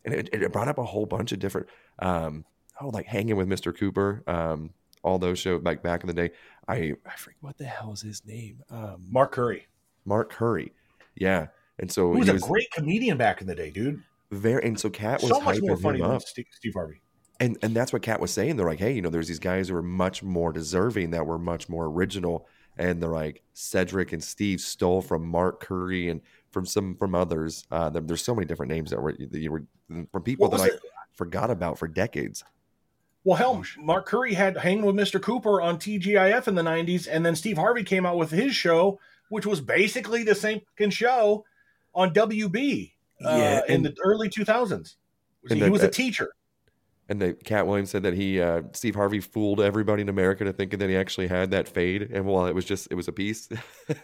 and it, it brought up a whole bunch of different um oh like hanging with mr cooper um all those shows like back in the day i i forget what the hell is his name um Mark Curry, mark curry yeah and so he was he a great comedian back in the day, dude. very and so Katt was So much more funny him than Steve, Steve Harvey. And and that's what Katt was saying. They're like, hey, you know, there's these guys who are much more deserving that were much more original, and they're like Cedric and Steve stole from Mark Curry and from some from others. Uh, there- there's so many different names that were that you were from people that was I forgot about for decades. Well, hell, Mark Curry had hanging with Mr. Cooper on TGIF in the '90s, and then Steve Harvey came out with his show, which was basically the same show on WB uh, Yeah, in the early 2000s. And he that- was a teacher. And the Katt Williams said that he uh, Steve Harvey fooled everybody in America to thinking that he actually had that fade, and well, it was just it was a piece.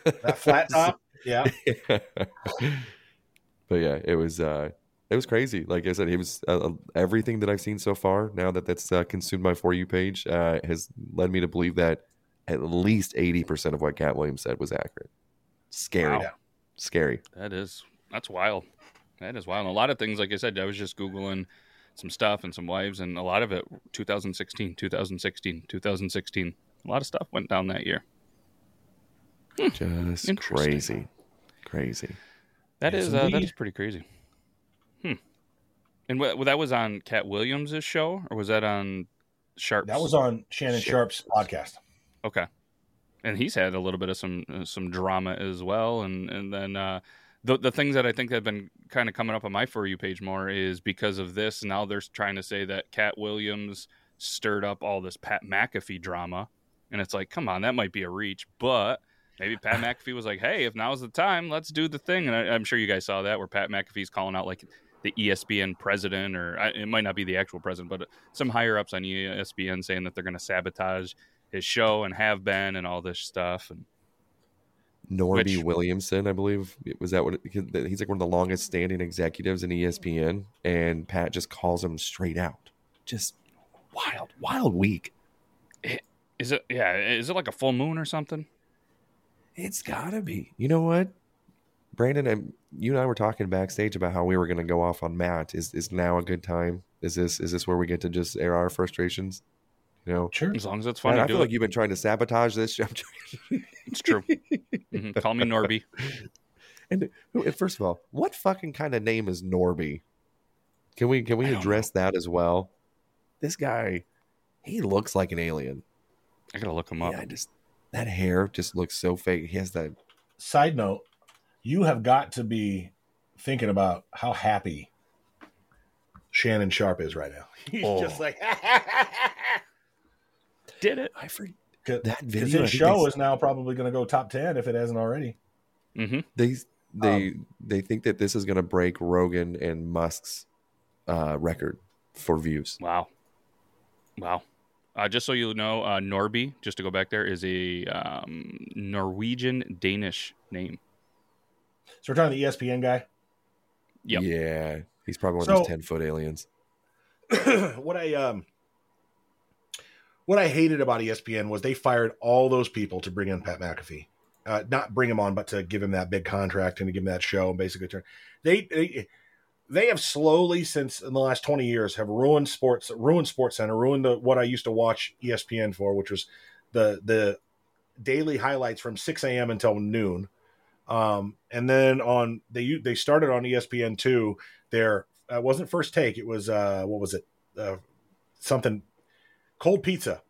That flat [LAUGHS] top, yeah. [LAUGHS] but yeah, it was uh, it was crazy. Like I said, it was uh, everything that I've seen so far. Now that that's uh, consumed my for you page, uh, has led me to believe that at least eighty percent of what Katt Williams said was accurate. Scary, Wow. scary. That is that's wild. That is wild. And a lot of things, like I said, I was just googling some stuff and some wives, and a lot of it 2016, 2016, 2016. A lot of stuff went down that year. Just Interesting. crazy, crazy. That Yes, is uh, that indeed. is pretty crazy. Hmm. And wh- that was on Katt Williams' show, or was that on Sharpe? That was on Shannon Sharpe's podcast. Okay. And he's had a little bit of some uh, some drama as well, and and then uh, the the things that I think have been kind of coming up on my for you page more is because of this. Now they're trying to say that Katt Williams stirred up all this Pat McAfee drama, and it's like, come on, that might be a reach, but maybe Pat [LAUGHS] McAfee was like, hey, if now's the time, let's do the thing. And I, I'm sure you guys saw that where Pat McAfee's calling out like the ESPN president, or I, it might not be the actual president, but some higher ups on ESPN saying that they're going to sabotage his show and have been and all this stuff. And Norby Which- Williamson, I believe, was that what he's like one of the longest standing executives in ESPN, and Pat just calls him straight out. Just wild, wild week. is it yeah? Is it like a full moon or something? It's gotta be. You know what, Brandon? And you and I were talking backstage about how we were going to go off on Matt. Is is now a good time? Is this is this where we get to just air our frustrations? You know, sure. As long as it's Man, I feel it. like you've been trying to sabotage this. [LAUGHS] It's true. Mhm. [LAUGHS] Call me Norby. [LAUGHS] and, and first of all, what fucking kind of name is Norby? Can we can we address that as well? This guy, he looks like an alien. I gotta look him up. Yeah, I just that hair just looks so fake. He has that. Side note, you have got to be thinking about how happy Shannon Sharpe is right now. He's Oh. just like did it. I forget that that video. I his show they- is now probably going to go top ten if it hasn't already. Mm-hmm. They they Um, they think that this is going to break Rogan and Musk's uh, record for views. Wow. Wow. Uh, just so you know, uh, Norby, just to go back there, is a um, Norwegian Danish name. So we're talking the ESPN guy. Yep. Yeah, he's probably one of those ten foot aliens. [CLEARS THROAT] what I um what I hated about ESPN was they fired all those people to bring in Pat McAfee. Uh, not bring him on, but to give him that big contract and to give him that show and basically turn. They they they have slowly since in the last 20 years have ruined sports ruined sports center ruined the, what i used to watch espn for which was the the daily highlights from 6 a.m until noon um, and then on they they started on E espn 2 their uh, wasn't first take it was uh what was it uh, something cold pizza.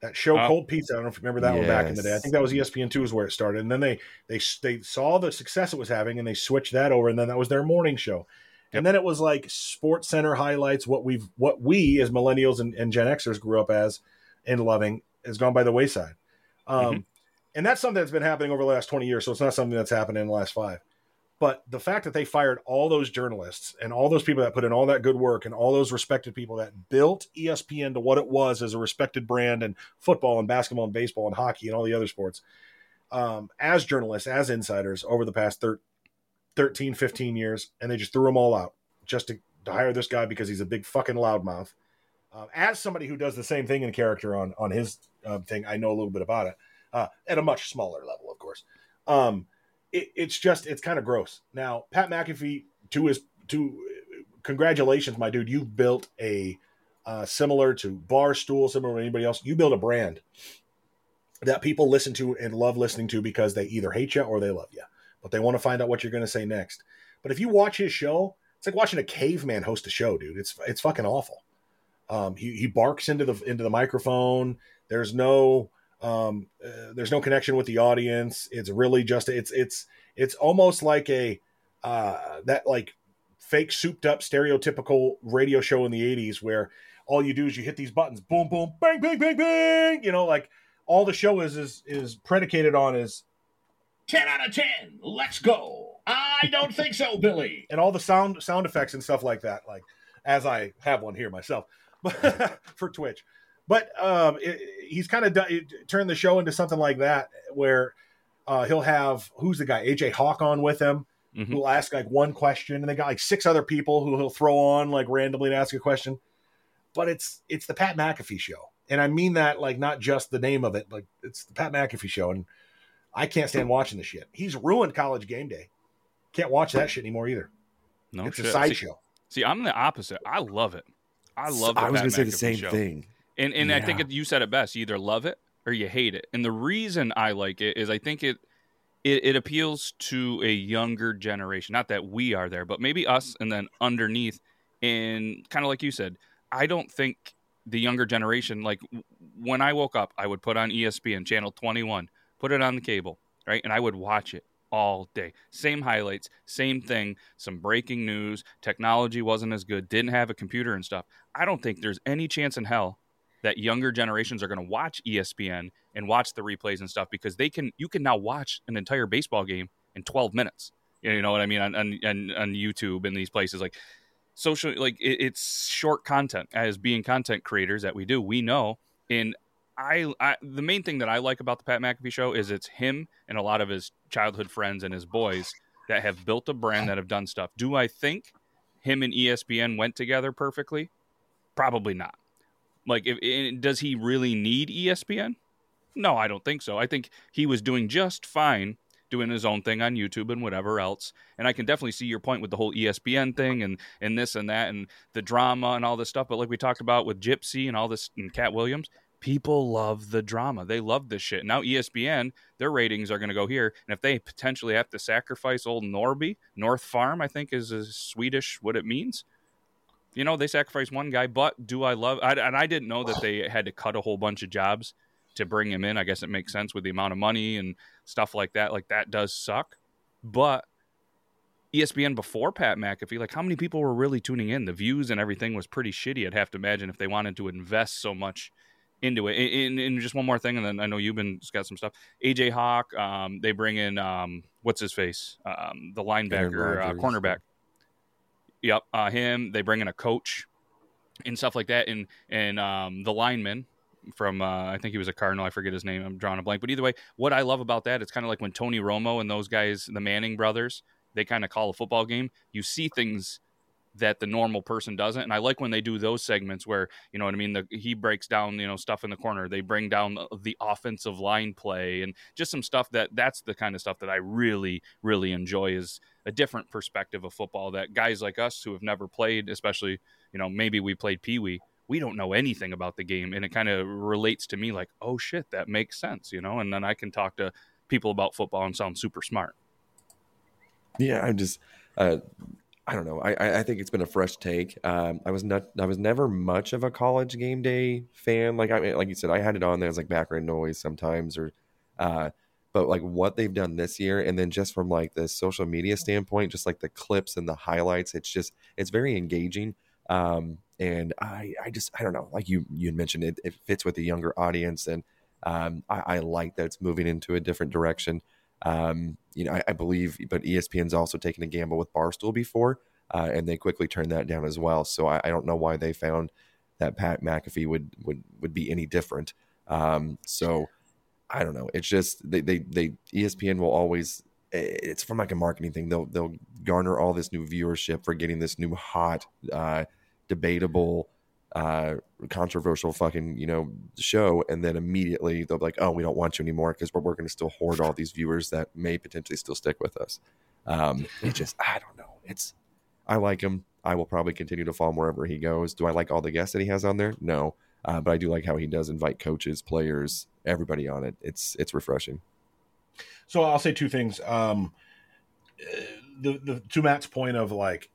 That show Oh. cold pizza. I don't know if you remember that one back in the day. I think that was espn 2 is where it started. And then they they they saw the success it was having and they switched that over. And then that was their morning show. And then it was like sports center highlights what we've what we as millennials and, and gen xers grew up as and loving has gone by the wayside. Um, and that's something that's been happening over the last 20 years. So it's not something that's happened in the last five but the fact that they fired all those journalists and all those people that put in all that good work and all those respected people that built espn to what it was as a respected brand and football and basketball and baseball and hockey and all the other sports um, as journalists as insiders over the past thir- 13 15 years and they just threw them all out just to, to hire this guy because he's a big fucking loudmouth. Uh, as somebody who does the same thing in character on on his uh, thing i know a little bit about it uh, at a much smaller level of course. Um, it, it's just it's kind of gross. Now pat mcafee to his to congratulations my dude. You've built a uh, similar to barstool similar to anybody else. You build a brand that people listen to and love listening to because they either hate you or they love you but they want to find out what you're going to say next. But if you watch his show it's like watching a caveman host a show dude. It's it's fucking awful. Um, he, he barks into the into the microphone. There's no um, uh, there's no connection with the audience. It's really just it's it's it's almost like a uh, that like fake souped up stereotypical radio show in the 80s where all you do is you hit these buttons boom boom bang bang bang bang you know like all the show is is is predicated on is 10 out of 10 let's go. I don't think so billy. [LAUGHS] And all the sound sound effects and stuff like that like as i have one here myself [LAUGHS] for twitch but um it, he's kind of done, turned the show into something like that where uh he'll have who's the guy aj hawk on with him Mhm. who'll ask like one question and they got like six other people who he'll throw on like randomly to ask a question but it's it's the pat mcafee show and i mean that like not just the name of it like it's the pat mcafee show and i can't stand watching the shit he's ruined college game day can't watch that shit anymore either No it's shit. a See- sideshow See, I'm the opposite. I love it. I love. The I was gonna say the same show. thing. And and I think it, you said it best. You either love it or you hate it. And the reason I like it is I think it it, it appeals to a younger generation. Not that we are there, but maybe us and then underneath. And kind of like you said, I don't think the younger generation like w- when I woke up, I would put on ESPN channel 21, put it on the cable, right? And I would watch it all day. Same highlights, same thing, some breaking news, technology wasn't as good, didn't have a computer and stuff. I don't think there's any chance in hell that younger generations are going to watch ESPN and watch the replays and stuff because they can you can now watch an entire baseball game in 12 minutes. You know what I mean on on, on, YouTube and these places like social like it, it's short content as being content creators that we do we know in I, I the main thing that I like about the Pat McAfee show is it's him and a lot of his childhood friends and his boys that have built a brand that have done stuff. Do I think him and ESPN went together perfectly? Probably not. Like, if, does he really need ESPN? No, I don't think so. I think he was doing just fine doing his own thing on YouTube and whatever else. And I can definitely see your point with the whole ESPN thing and and this and that and the drama and all this stuff. But like we talked about with Gypsy and all this and Katt Williams, people love the drama. They love this shit. Now ESPN, their ratings are going to go here, and if they potentially have to sacrifice old Norby, North Farm, I think is a Swedish what it means. You know, they sacrifice one guy, but do I love? I, and I didn't know that they [SIGHS] had to cut a whole bunch of jobs to bring him in. I guess it makes sense with the amount of money and stuff like that. Like that does suck, but ESPN before Pat McAfee, like how many people were really tuning in? The views and everything was pretty shitty. I'd have to imagine if they wanted to invest so much into it. And, and just one more thing, and then I know you've been got some stuff. AJ Hawk, um, they bring in um, what's his face, um, the linebacker, uh, cornerback. Yep, uh, him. They bring in a coach and stuff like that. And and um, the lineman from uh, I think he was a Cardinal. I forget his name. I'm drawing a blank. But either way, what I love about that, it's kind of like when Tony Romo and those guys, the Manning brothers, they kind of call a football game. You see things that the normal person doesn't. And I like when they do those segments where, you know what I mean, the, he breaks down, you know, stuff in the corner. They bring down the, the, offensive line play and just some stuff that that's the kind of stuff that I really, really enjoy is a different perspective of football that guys like us who have never played, especially, you know, maybe we played Pee Wee, we don't know anything about the game. And it kind of relates to me like, oh shit, that makes sense, you know? And then I can talk to people about football and sound super smart. Yeah, I'm just, uh, I don't know. I, I think it's been a fresh take. Um, I was not. I was never much of a college game day fan. Like I mean, like you said, I had it on there as like background noise sometimes, or, uh, but like what they've done this year, and then just from like the social media standpoint, just like the clips and the highlights, it's just it's very engaging. Um, and I I just I don't know. Like you you mentioned, it, it fits with the younger audience, and um, I, I like that it's moving into a different direction. Um, you know, I, I, believe, but ESPN's also taken a gamble with Barstool before, uh, and they quickly turned that down as well. So I, I, don't know why they found that Pat McAfee would would would be any different. Um, so I don't know. It's just they they, they ESPN will always. It's from like a marketing thing. They'll they'll garner all this new viewership for getting this new hot, uh, debatable uh, controversial fucking you know show, and then immediately they'll be like, "Oh, we don't want you anymore because we're, we're going to still hoard all these viewers that may potentially still stick with us." Um, it just, I don't know. It's, I like him. I will probably continue to follow him wherever he goes. Do I like all the guests that he has on there? No, uh, but I do like how he does invite coaches, players, everybody on it. It's it's refreshing. So I'll say two things. Um, the the to Matt's point of like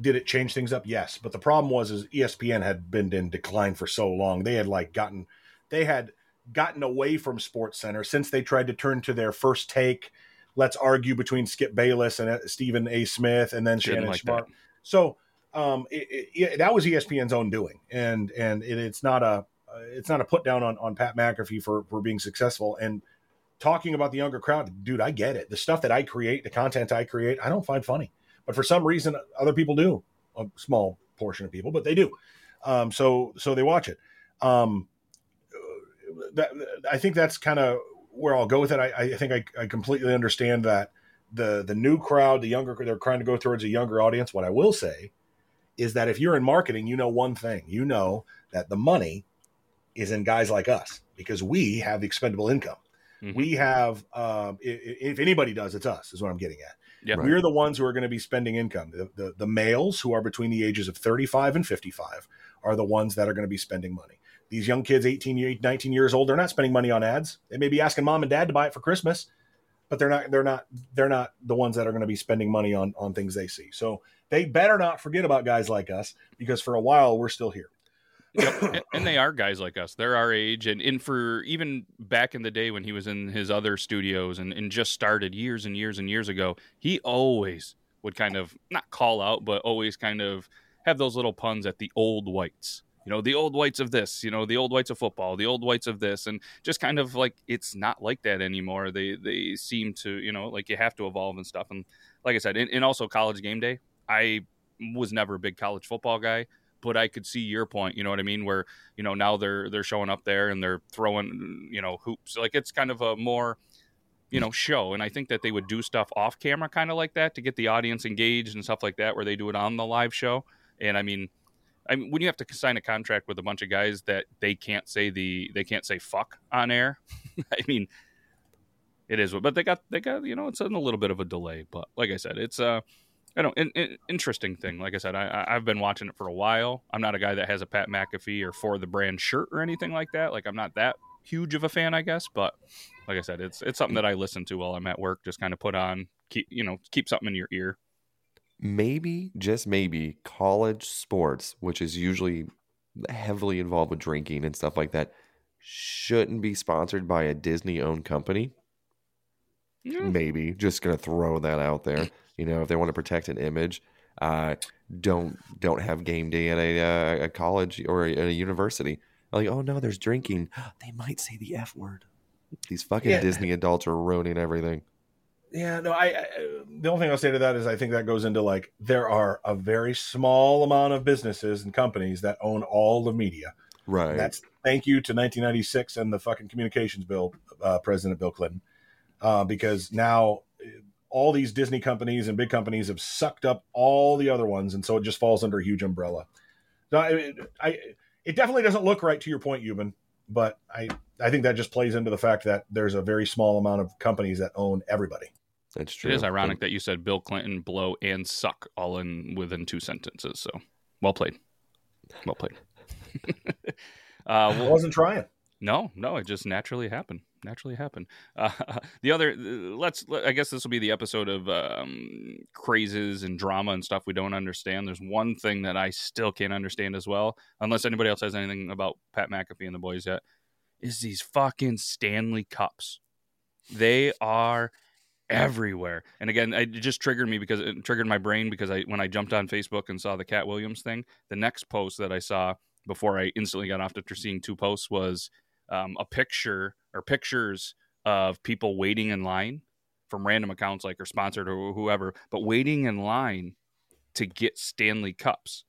did it change things up? Yes, but the problem was is ESPN had been in decline for so long. They had like gotten they had gotten away from Sports Center since they tried to turn to their first take. Let's argue between Skip Bayless and uh, Stephen A. Smith, and then Shannon like Sharpe. So um, it, it, that was ESPN's own doing, and and it, it's not a it's not a put down on on Pat McAfee for for being successful and talking about the younger crowd. Dude, I get it. The stuff that I create, the content I create, I don't find funny. But for some reason, other people do. A small portion of people, but they do. Um, so so they watch it. Um, that, I think that's kind of where I'll go with it. I, I think I, I, completely understand that the the new crowd, the younger, they're trying to go towards a younger audience. What I will say is that if you're in marketing, you know one thing. You know that the money is in guys like us because we have the expendable income. Mm-hmm. We have, um, if, if anybody does, it's us. Is what I'm getting at. Yep. We're the ones who are going to be spending income. The, the, the males who are between the ages of 35 and 55 are the ones that are going to be spending money. These young kids, 18, 19 years old, they're not spending money on ads. They may be asking mom and dad to buy it for Christmas, but they're not they're not they're not the ones that are going to be spending money on on things they see. So they better not forget about guys like us because for a while we're still here. Yep. [LAUGHS] and they are guys like us. They're our age. And, and for even back in the day when he was in his other studios and, and just started years and years and years ago, he always would kind of not call out, but always kind of have those little puns at the old whites. You know, the old whites of this, you know, the old whites of football, the old whites of this, and just kind of like it's not like that anymore. They they seem to, you know, like you have to evolve and stuff. And like I said, and, and also college game day. I was never a big college football guy but I could see your point. You know what I mean? Where you know now they're they're showing up there and they're throwing you know hoops. Like it's kind of a more you know show and i think that they would do stuff off camera kind of like that to get the audience engaged and stuff like that where they do it on the live show and i mean I mean, when you have to sign a contract with a bunch of guys that they can't say the they can't say fuck on air, [LAUGHS] I mean, it is. But they got they got you know it's in a little bit of a delay. But like I said, it's uh I don't. In, in, interesting thing. Like I said, I, I've been watching it for a while. I'm not a guy that has a Pat McAfee or for the brand shirt or anything like that. Like I'm not that huge of a fan, I guess. But like I said, it's it's something that I listen to while I'm at work. Just kind of put on, keep you know, keep something in your ear. Maybe, just maybe, college sports, which is usually heavily involved with drinking and stuff like that, shouldn't be sponsored by a Disney-owned company. Maybe, just gonna throw that out there. You know, if they want to protect an image, uh, don't don't have game day at a, uh, a college or a, a, university. Like, oh no, there's drinking. [GASPS] They might say the f word. These fucking yeah. Disney adults are ruining everything. Yeah, no, I, I the only thing I'll say to that is I think that goes into like there are a very small amount of businesses and companies that own all the media. Right. And that's thank you to 1996 and the fucking communications bill, uh, President Bill Clinton, uh, because now uh, all these Disney companies and big companies have sucked up all the other ones, and so it just falls under a huge umbrella. No, I, I it definitely doesn't look right to your point, Euban, but I I think that just plays into the fact that there's a very small amount of companies that own everybody. That's true. It is ironic that you said Bill Clinton, blow, and suck all in within two sentences. So well played. Well played. [LAUGHS] uh, I wasn't trying. No, no, it just naturally happened. Naturally happen. [LAUGHS] Uh, the other, let's. I guess this will be the episode of um, crazes and drama and stuff we don't understand. There's one thing that I still can't understand as well, unless anybody else has anything about Pat McAfee and the boys yet. Is these fucking Stanley Cups? They are everywhere. And again, it just triggered me because it triggered my brain because I when I jumped on Facebook and saw the Katt Williams thing, the next post that I saw before I instantly got off after seeing two posts was um, a picture or pictures of people waiting in line from random accounts like or sponsored or whoever, but waiting in line to get Stanley Cups.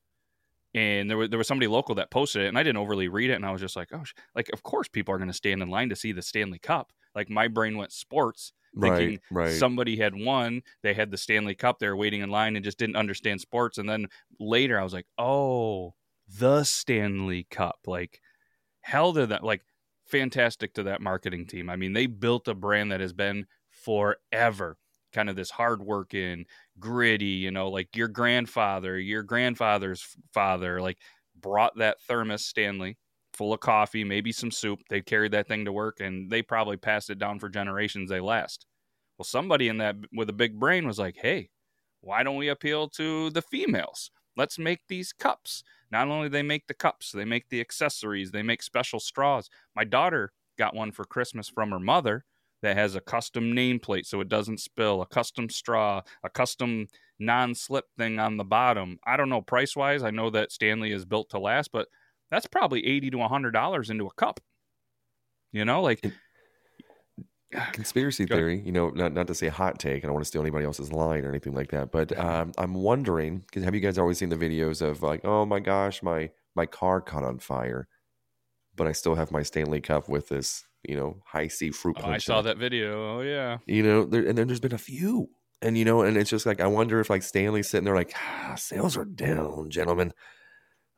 And there was there was somebody local that posted it, and I didn't overly read it, and I was just like, oh, sh-. like of course people are going to stand in line to see the Stanley Cup. Like my brain went sports, thinking Right, right. somebody had won, they had the Stanley Cup, they were waiting in line and just didn't understand sports. And then later I was like, oh, the Stanley Cup. Like, hell to that, like, fantastic to that marketing team. I mean, they built a brand that has been forever. Kind of this hardworking, gritty, you know, like your grandfather, your grandfather's father, like brought that thermos Stanley full of coffee, maybe some soup. They carried that thing to work and they probably passed it down for generations. They last. Well, somebody in that with a big brain was like, hey, why don't we appeal to the females? Let's make these cups. Not only they make the cups, they make the accessories, they make special straws. My daughter got one for Christmas from her mother that has a custom nameplate so it doesn't spill, a custom straw, a custom non-slip thing on the bottom. I don't know price wise. I know that Stanley is built to last, but that's probably eighty to hundred dollars into a cup. You know, like [SIGHS] conspiracy theory you know not, not to say hot take i don't want to steal anybody else's line or anything like that but um, i'm wondering because have you guys always seen the videos of like oh my gosh my my car caught on fire but i still have my stanley cup with this you know high c fruit oh, punch I saw that video. Oh yeah. you know there, and then there's been a few and you know and it's just like i wonder if like stanley's sitting there like ah, sales are down gentlemen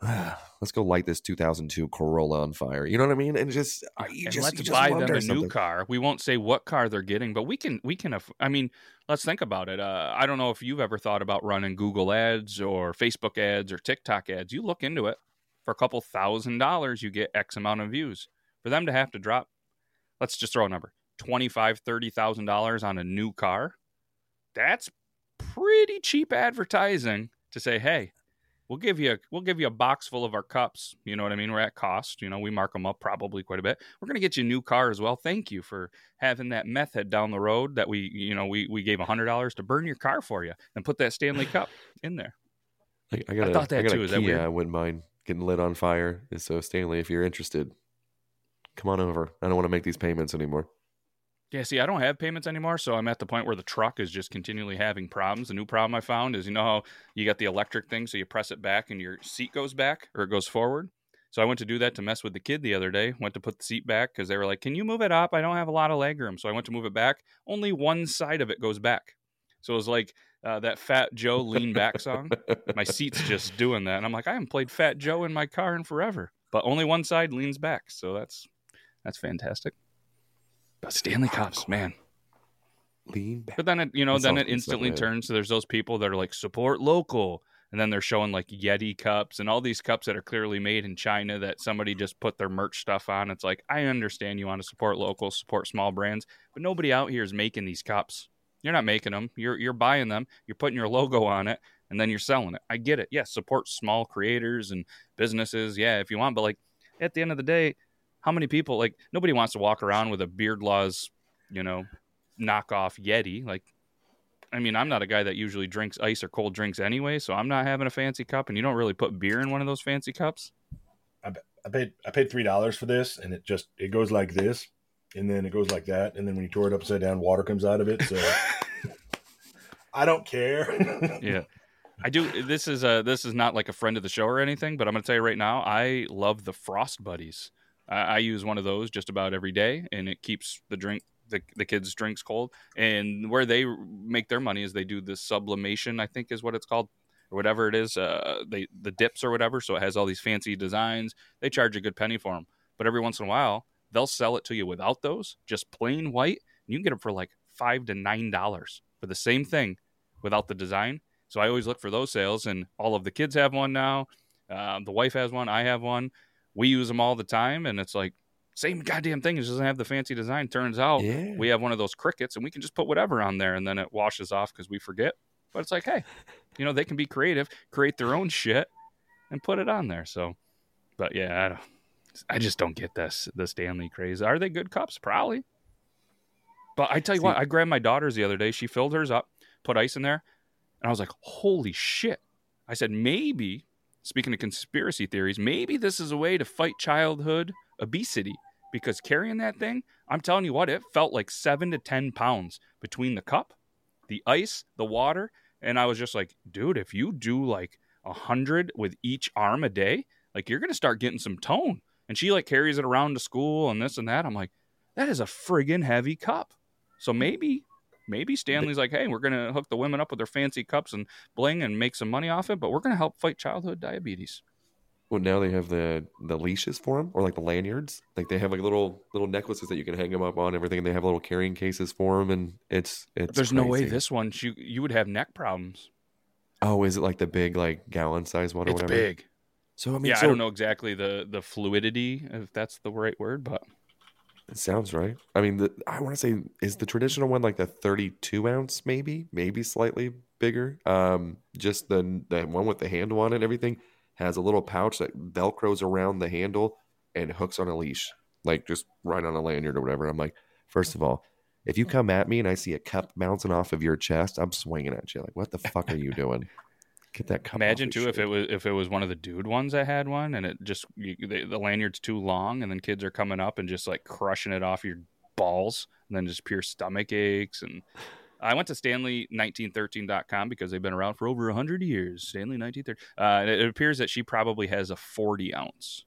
[SIGHS] let's go light this 2002 corolla on fire you know what i mean and just I- you and just, let's you just buy them wonder a new car. We won't say what car they're getting, but we can we can. aff- I mean, let's think about it. Uh, I don't know if you've ever thought about running Google ads or Facebook ads or TikTok ads. You look into it for a couple thousand dollars, you get X amount of views. For them to have to drop, let's just throw a number twenty five thirty thousand dollars on a new car. That's pretty cheap advertising to say, hey, we'll give you a, we'll give you a box full of our cups. You know what I mean? We're at cost. You know, we mark them up probably quite a bit. We're gonna get you a new car as well. Thank you for having that meth head down the road that we you know we we gave a hundred dollars to burn your car for you and put that Stanley [SIGHS] Cup in there. I, I, got I thought that I too. Is that weird? I wouldn't mind getting lit on fire. So Stanley, if you're interested, come on over. I don't want to make these payments anymore. Yeah, see, I don't have payments anymore, so I'm at the point where the truck is just continually having problems. The new problem I found is you know how you got the electric thing, so you press it back and your seat goes back or it goes forward. So I went to do that to mess with the kid the other day. Went to put the seat back because they were like, "Can you move it up? I don't have a lot of leg room." So I went to move it back. Only one side of it goes back. So it was like uh, that Fat Joe lean back song. my seat's just [LAUGHS] doing that, and I'm like, I haven't played Fat Joe in my car in forever. But only one side leans back, so that's that's fantastic. Stanley Cups, man. Lean back. But then it, you know, That then it instantly turns to there's those people that are like support local, and then they're showing like Yeti cups and all these cups that are clearly made in China that somebody just put their merch stuff on. It's like I understand you want to support local, support small brands, but nobody out here is making these cups. You're not making them. You're you're buying them. You're putting your logo on it, and then you're selling it. I get it. Yes, support small creators and businesses. Yeah, if you want, but like at the end of the day, how many people like nobody wants to walk around with a beard laws, you know, knockoff Yeti. Like, I mean, I'm not a guy that usually drinks ice or cold drinks anyway, so I'm not having a fancy cup. And you don't really put beer in one of those fancy cups. I, I paid I paid three dollars for this, and it just it goes like this, and then it goes like that, and then when you tore it upside down, water comes out of it. So [LAUGHS] I don't care. [LAUGHS] yeah. I do. This is a this is not like a friend of the show or anything, but I'm going to tell you right now, I love the Frost Buddies. I, I use one of those just about every day, and it keeps the drink the, the kids' drinks cold. And where they make their money is they do this sublimation, I think is what it's called, or whatever it is. Uh, they the dips or whatever. So it has all these fancy designs. They charge a good penny for them, but every once in a while they'll sell it to you without those, just plain white. And you can get them for like five to nine dollars for the same thing without the design. So I always look for those sales, and all of the kids have one now. Uh, the wife has one. I have one. We use them all the time, and it's like same goddamn thing. It just doesn't have the fancy design. Turns out Yeah. we have one of those crickets, and we can just put whatever on there, and then it washes off because we forget. But it's like, hey, you know, they can be creative, create their own shit, and put it on there. So, but yeah, I, don't, I just don't get this the Stanley craze. Are they good cups? Probably. But I tell you what, I grabbed my daughter's the other day. She filled hers up, put ice in there, and I was like, holy shit. I said, maybe, speaking of conspiracy theories, maybe this is a way to fight childhood obesity because carrying that thing, I'm telling you what, it felt like seven to 10 pounds between the cup, the ice, the water. And I was just like, dude, if you do like a hundred with each arm a day, like you're going to start getting some tone. And she like carries it around to school and this and that. I'm like, that is a friggin' heavy cup. So maybe, maybe Stanley's like, hey, we're going to hook the women up with their fancy cups and bling and make some money off it, but we're going to help fight childhood diabetes. Well, now they have the the leashes for them, or like the lanyards. Like they have like little little necklaces that you can hang them up on. Everything. And they have little carrying cases for them, and it's it's. There's no way this one, you, you would have neck problems. Oh, is it like the big like gallon size one or It's whatever? big. So I mean, yeah, so I don't know exactly the the fluidity, if that's the right word, but It sounds right. I mean, the, I want to say is the traditional one like the 32 ounce, maybe, maybe slightly bigger. Um, just the the one with the handle on it and everything has a little pouch that velcros around the handle and hooks on a leash, like just right on a lanyard or whatever. I'm like, first of all, if you come at me and I see a cup bouncing off of your chest, I'm swinging at you. Like, what the fuck are you doing? [LAUGHS] Get that cup. imagine too if it was if it was one of the dude ones that had one, and it just you, the, the lanyard's too long, and then kids are coming up and just like crushing it off your balls, and then just pure stomach aches. And [SIGHS] I went to Stanley1913.com because they've been around for over hundred years. Stanley 1913. Uh, and it appears that she probably has a 40 ounce,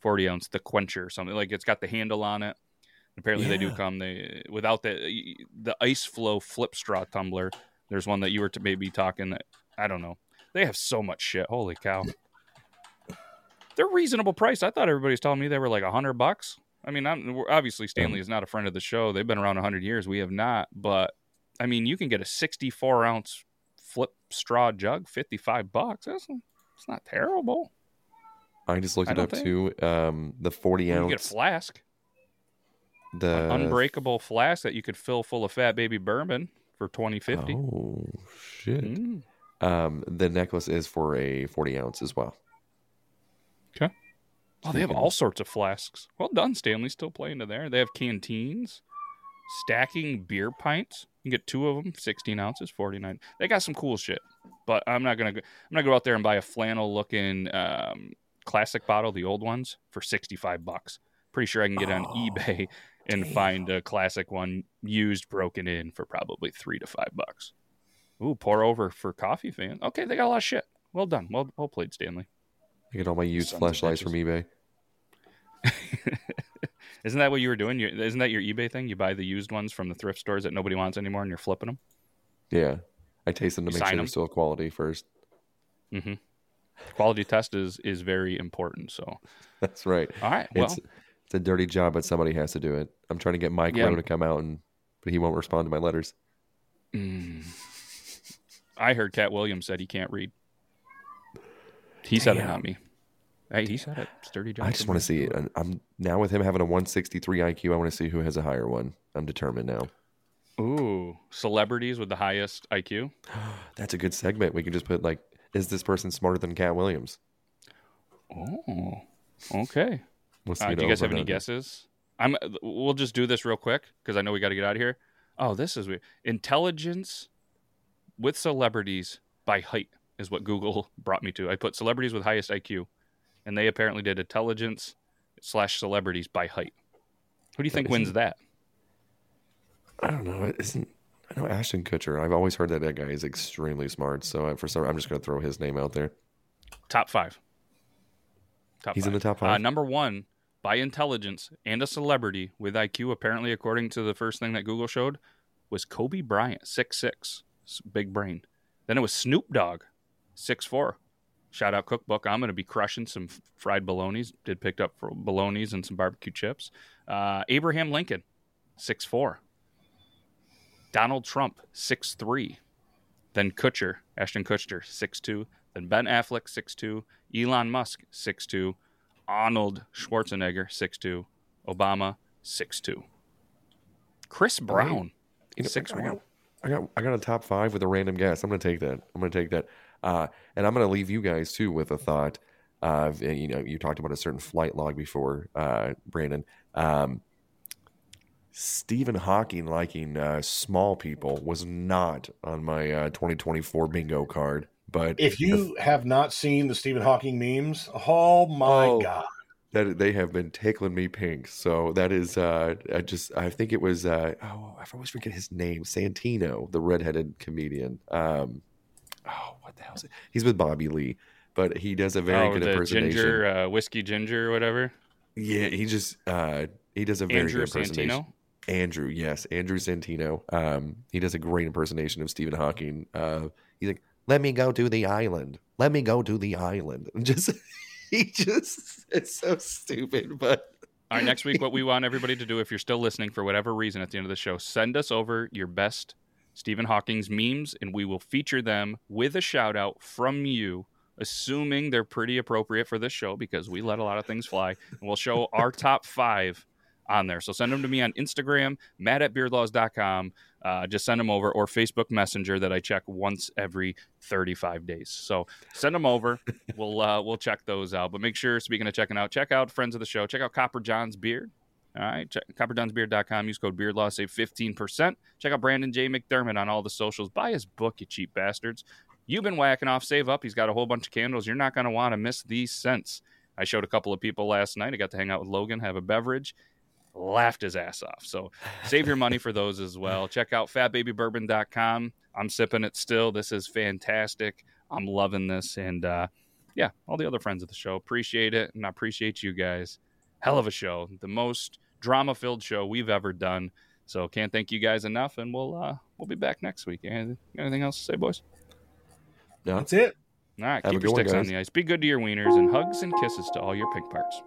40 ounce the quencher or something like it's got the handle on it. Apparently they do come they without the the ice flow flip straw tumbler. There's one that you were to maybe talking that I don't know. They have so much shit. Holy cow. They're reasonable price. I thought everybody was telling me they were like a hundred bucks. I mean, I'm obviously Stanley is not a friend of the show. They've been around a hundred years. We have not, but I mean, you can get a 64 ounce flip straw jug, 55 bucks. That's it's not terrible. I just looked I it up think- too. Um, the 40 ounce. You get a flask, the unbreakable flask that you could fill full of fat baby bourbon for 2050. Oh shit! Mm. Um, the necklace is for a forty ounce as well. Okay. Oh, they have all sorts of flasks. Well done, Stanley. Still playing to there. They have canteens, stacking beer pints. You can get two of them, 16 ounces, 49. They got some cool shit. But I'm not gonna go. I'm gonna go out there and buy a flannel looking um, classic bottle, the old ones, for 65 bucks. Pretty sure I can get it on Oh, eBay [LAUGHS] and find a classic one used, broken in for probably three to five bucks. Ooh, pour over for coffee fan. Okay, they got a lot of shit. Well done. Well, well played, Stanley. I get all my used Sons flashlights from eBay. [LAUGHS] Isn't that what you were doing? You- Isn't that your eBay thing? You buy the used ones from the thrift stores that nobody wants anymore, and you're flipping them. Yeah, I taste them to You make sure they're them? still quality first. Mm-hmm. Quality test is is very important. So, [LAUGHS] That's right. all right. Well, it's it's a dirty job, but somebody has to do it. I'm trying to get Mike Yeah. Rowe to come out, and but he won't respond to my letters. mm, I heard Katt Williams said he can't read. He said it, Damn. not me. Hey, he said it. Sturdy Johnson. I just want to see it. I'm now with him having a 163 IQ. I want to see who has a higher one. I'm determined now. Ooh, celebrities with the highest IQ. [GASPS] That's a good segment. We can just put like, is this person smarter than Katt Williams? Oh, okay. We'll see Uh, do you guys have any guesses? I'm. We'll just do this real quick because I know we got to get out of here. Oh, this is weird. Intelligence with celebrities by height is what Google [LAUGHS] brought me to. I put celebrities with highest IQ, and they apparently did intelligence slash celebrities by height. Who do you think wins that? I don't know. It isn't I know Ashton Kutcher. I've always heard that that guy is extremely smart. So I, for some, I'm just going to throw his name out there. Top five. Top He's in the top Uh, five? number one by intelligence and a celebrity with IQ, apparently, according to the first thing that Google showed, was Kobe Bryant, six six, big brain. Then it was Snoop Dogg, six four. Shout out Cookbook. I'm going to be crushing some fried bolognas. Did picked up for bolognas and some barbecue chips. Uh, Abraham Lincoln, six four. Donald Trump, six three. Then Kutcher, Ashton Kutcher, six two. Then Ben Affleck, six two. Elon Musk, six two. Arnold Schwarzenegger, six two. Obama, six two. Chris Brown, six one. I got I got a top five with a random guess. I'm going to take that. I'm going to take that. Uh, and I'm going to leave you guys too with a thought. Uh, you know, you talked about a certain flight log before, uh, Brandon. Um, Stephen Hawking liking uh, small people was not on my uh, 2024 bingo card. But If you have not seen the Stephen Hawking memes, oh my Oh. god. That they have been tickling me pink. So that is, uh, I just, I think it was, uh, oh, I always forget his name, Santino, the redheaded comedian. Um, oh, what the hell is it? He's with Bobby Lee, but he does a very oh, good the impersonation. ginger, uh, whiskey ginger, or whatever. Yeah, he just, uh, he does a very Andrew good impersonation. Santino? Andrew, yes, Andrew Santino. Um, he does a great impersonation of Stephen Hawking. Uh, he's like, "Let me go to the island. Let me go to the island." And [LAUGHS] just, [LAUGHS] he just, it's so stupid, but All right, next week, what we want everybody to do, if you're still listening for whatever reason at the end of the show, send us over your best Stephen Hawking's memes, and we will feature them with a shout out from you, assuming they're pretty appropriate for this show because we let a lot of things fly. And we'll show our [LAUGHS] top five on there. So send them to me on Instagram, matt at beardlaws.com. Uh, just send them over or Facebook Messenger that I check once every 35 days. So send them over. [LAUGHS] we'll uh, we'll check those out. But make sure, speaking of checking out, check out friends of the show. Check out Copper John's Beard. All right, check copperjohnsbeard.com. Use code BeardLaw, save 15%. Check out Brandon J. McDermott on all the socials. Buy his book, you cheap bastards. You've been whacking off, save up. He's got a whole bunch of candles. You're not going to want to miss these scents. I showed a couple of people last night. I got to hang out with Logan, have a beverage, laughed his ass off. So save your money for those as well. [LAUGHS] Check out fatbabybourbon.com. I'm sipping it still. This is fantastic. I'm loving this. And uh, yeah, all the other friends of the show appreciate it. And I appreciate you guys. Hell of a show. The most drama filled show we've ever done. So can't thank you guys enough. And we'll uh, we'll be back next week. Anything, anything else to say, boys? no, That's it. All right, Have keep your good one, sticks on the ice. Be good to your wieners and hugs and kisses to all your pink parts.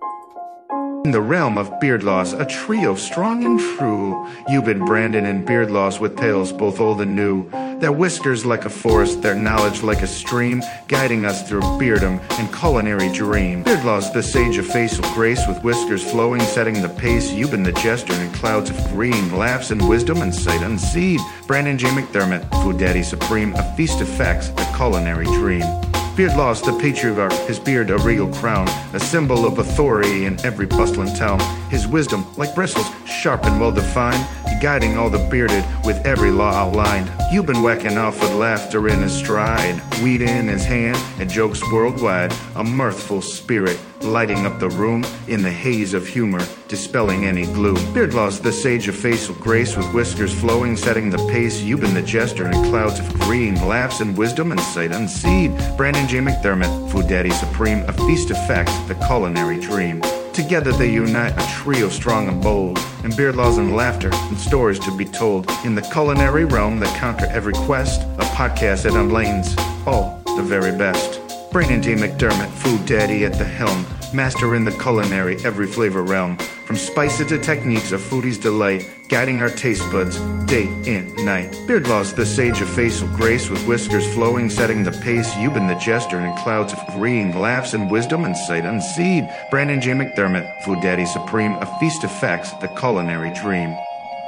In the realm of Beard Laws, a trio strong and true. You've been Brandon and Beard Laws with tales both old and new. Their whiskers like a forest, their knowledge like a stream, guiding us through beardom and culinary dream. Beard Laws, the sage of facial grace, with whiskers flowing, setting the pace. You've been the jester in clouds of green, laughs and wisdom and sight unseen. Brandon J. McDermott, food daddy supreme, a feast of facts, a culinary dream. Beard Laws the patriarch, his beard a regal crown, a symbol of authority in every bustling town. His wisdom, like bristles, sharp and well defined, guiding all the bearded with every law outlined. You've been whacking off with laughter in his stride, weed in his hand, and jokes worldwide. A mirthful spirit, lighting up the room in the haze of humor, dispelling any gloom. Beard Laws the sage of facial grace, with whiskers flowing, setting the pace. You've been the jester in clouds of green, laughs and wisdom and sight unseen. Brandon J. McDermott, food daddy supreme, a feast of facts, the culinary dream. Together they unite a trio strong and bold, and beard laws and laughter, and stories to be told. In the culinary realm that conquer every quest, a podcast that unlanes all the very best. Brandon J. McDermott, food daddy at the helm, master in the culinary every flavor realm. From spices to techniques of foodie's delight, guiding our taste buds day and night. Beard Law's the sage of facial grace, with whiskers flowing, setting the pace. You've been the jester in clouds of green, laughs and wisdom and sight unseen. Brandon J. McDermott, food daddy supreme, a feast of facts, the culinary dream.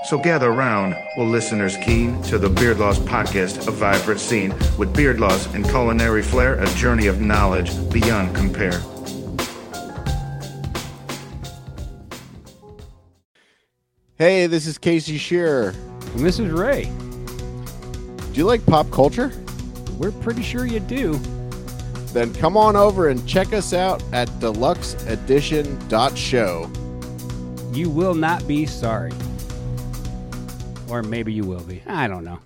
So gather round, will listeners keen to the Beard Laws podcast, a vibrant scene with beard laws and culinary flair, a journey of knowledge beyond compare. Hey, this is Casey Shearer. And this is Ray. Do you like pop culture? We're pretty sure you do. Then come on over and check us out at deluxeedition.show. You will not be sorry. Or maybe you will be. I don't know.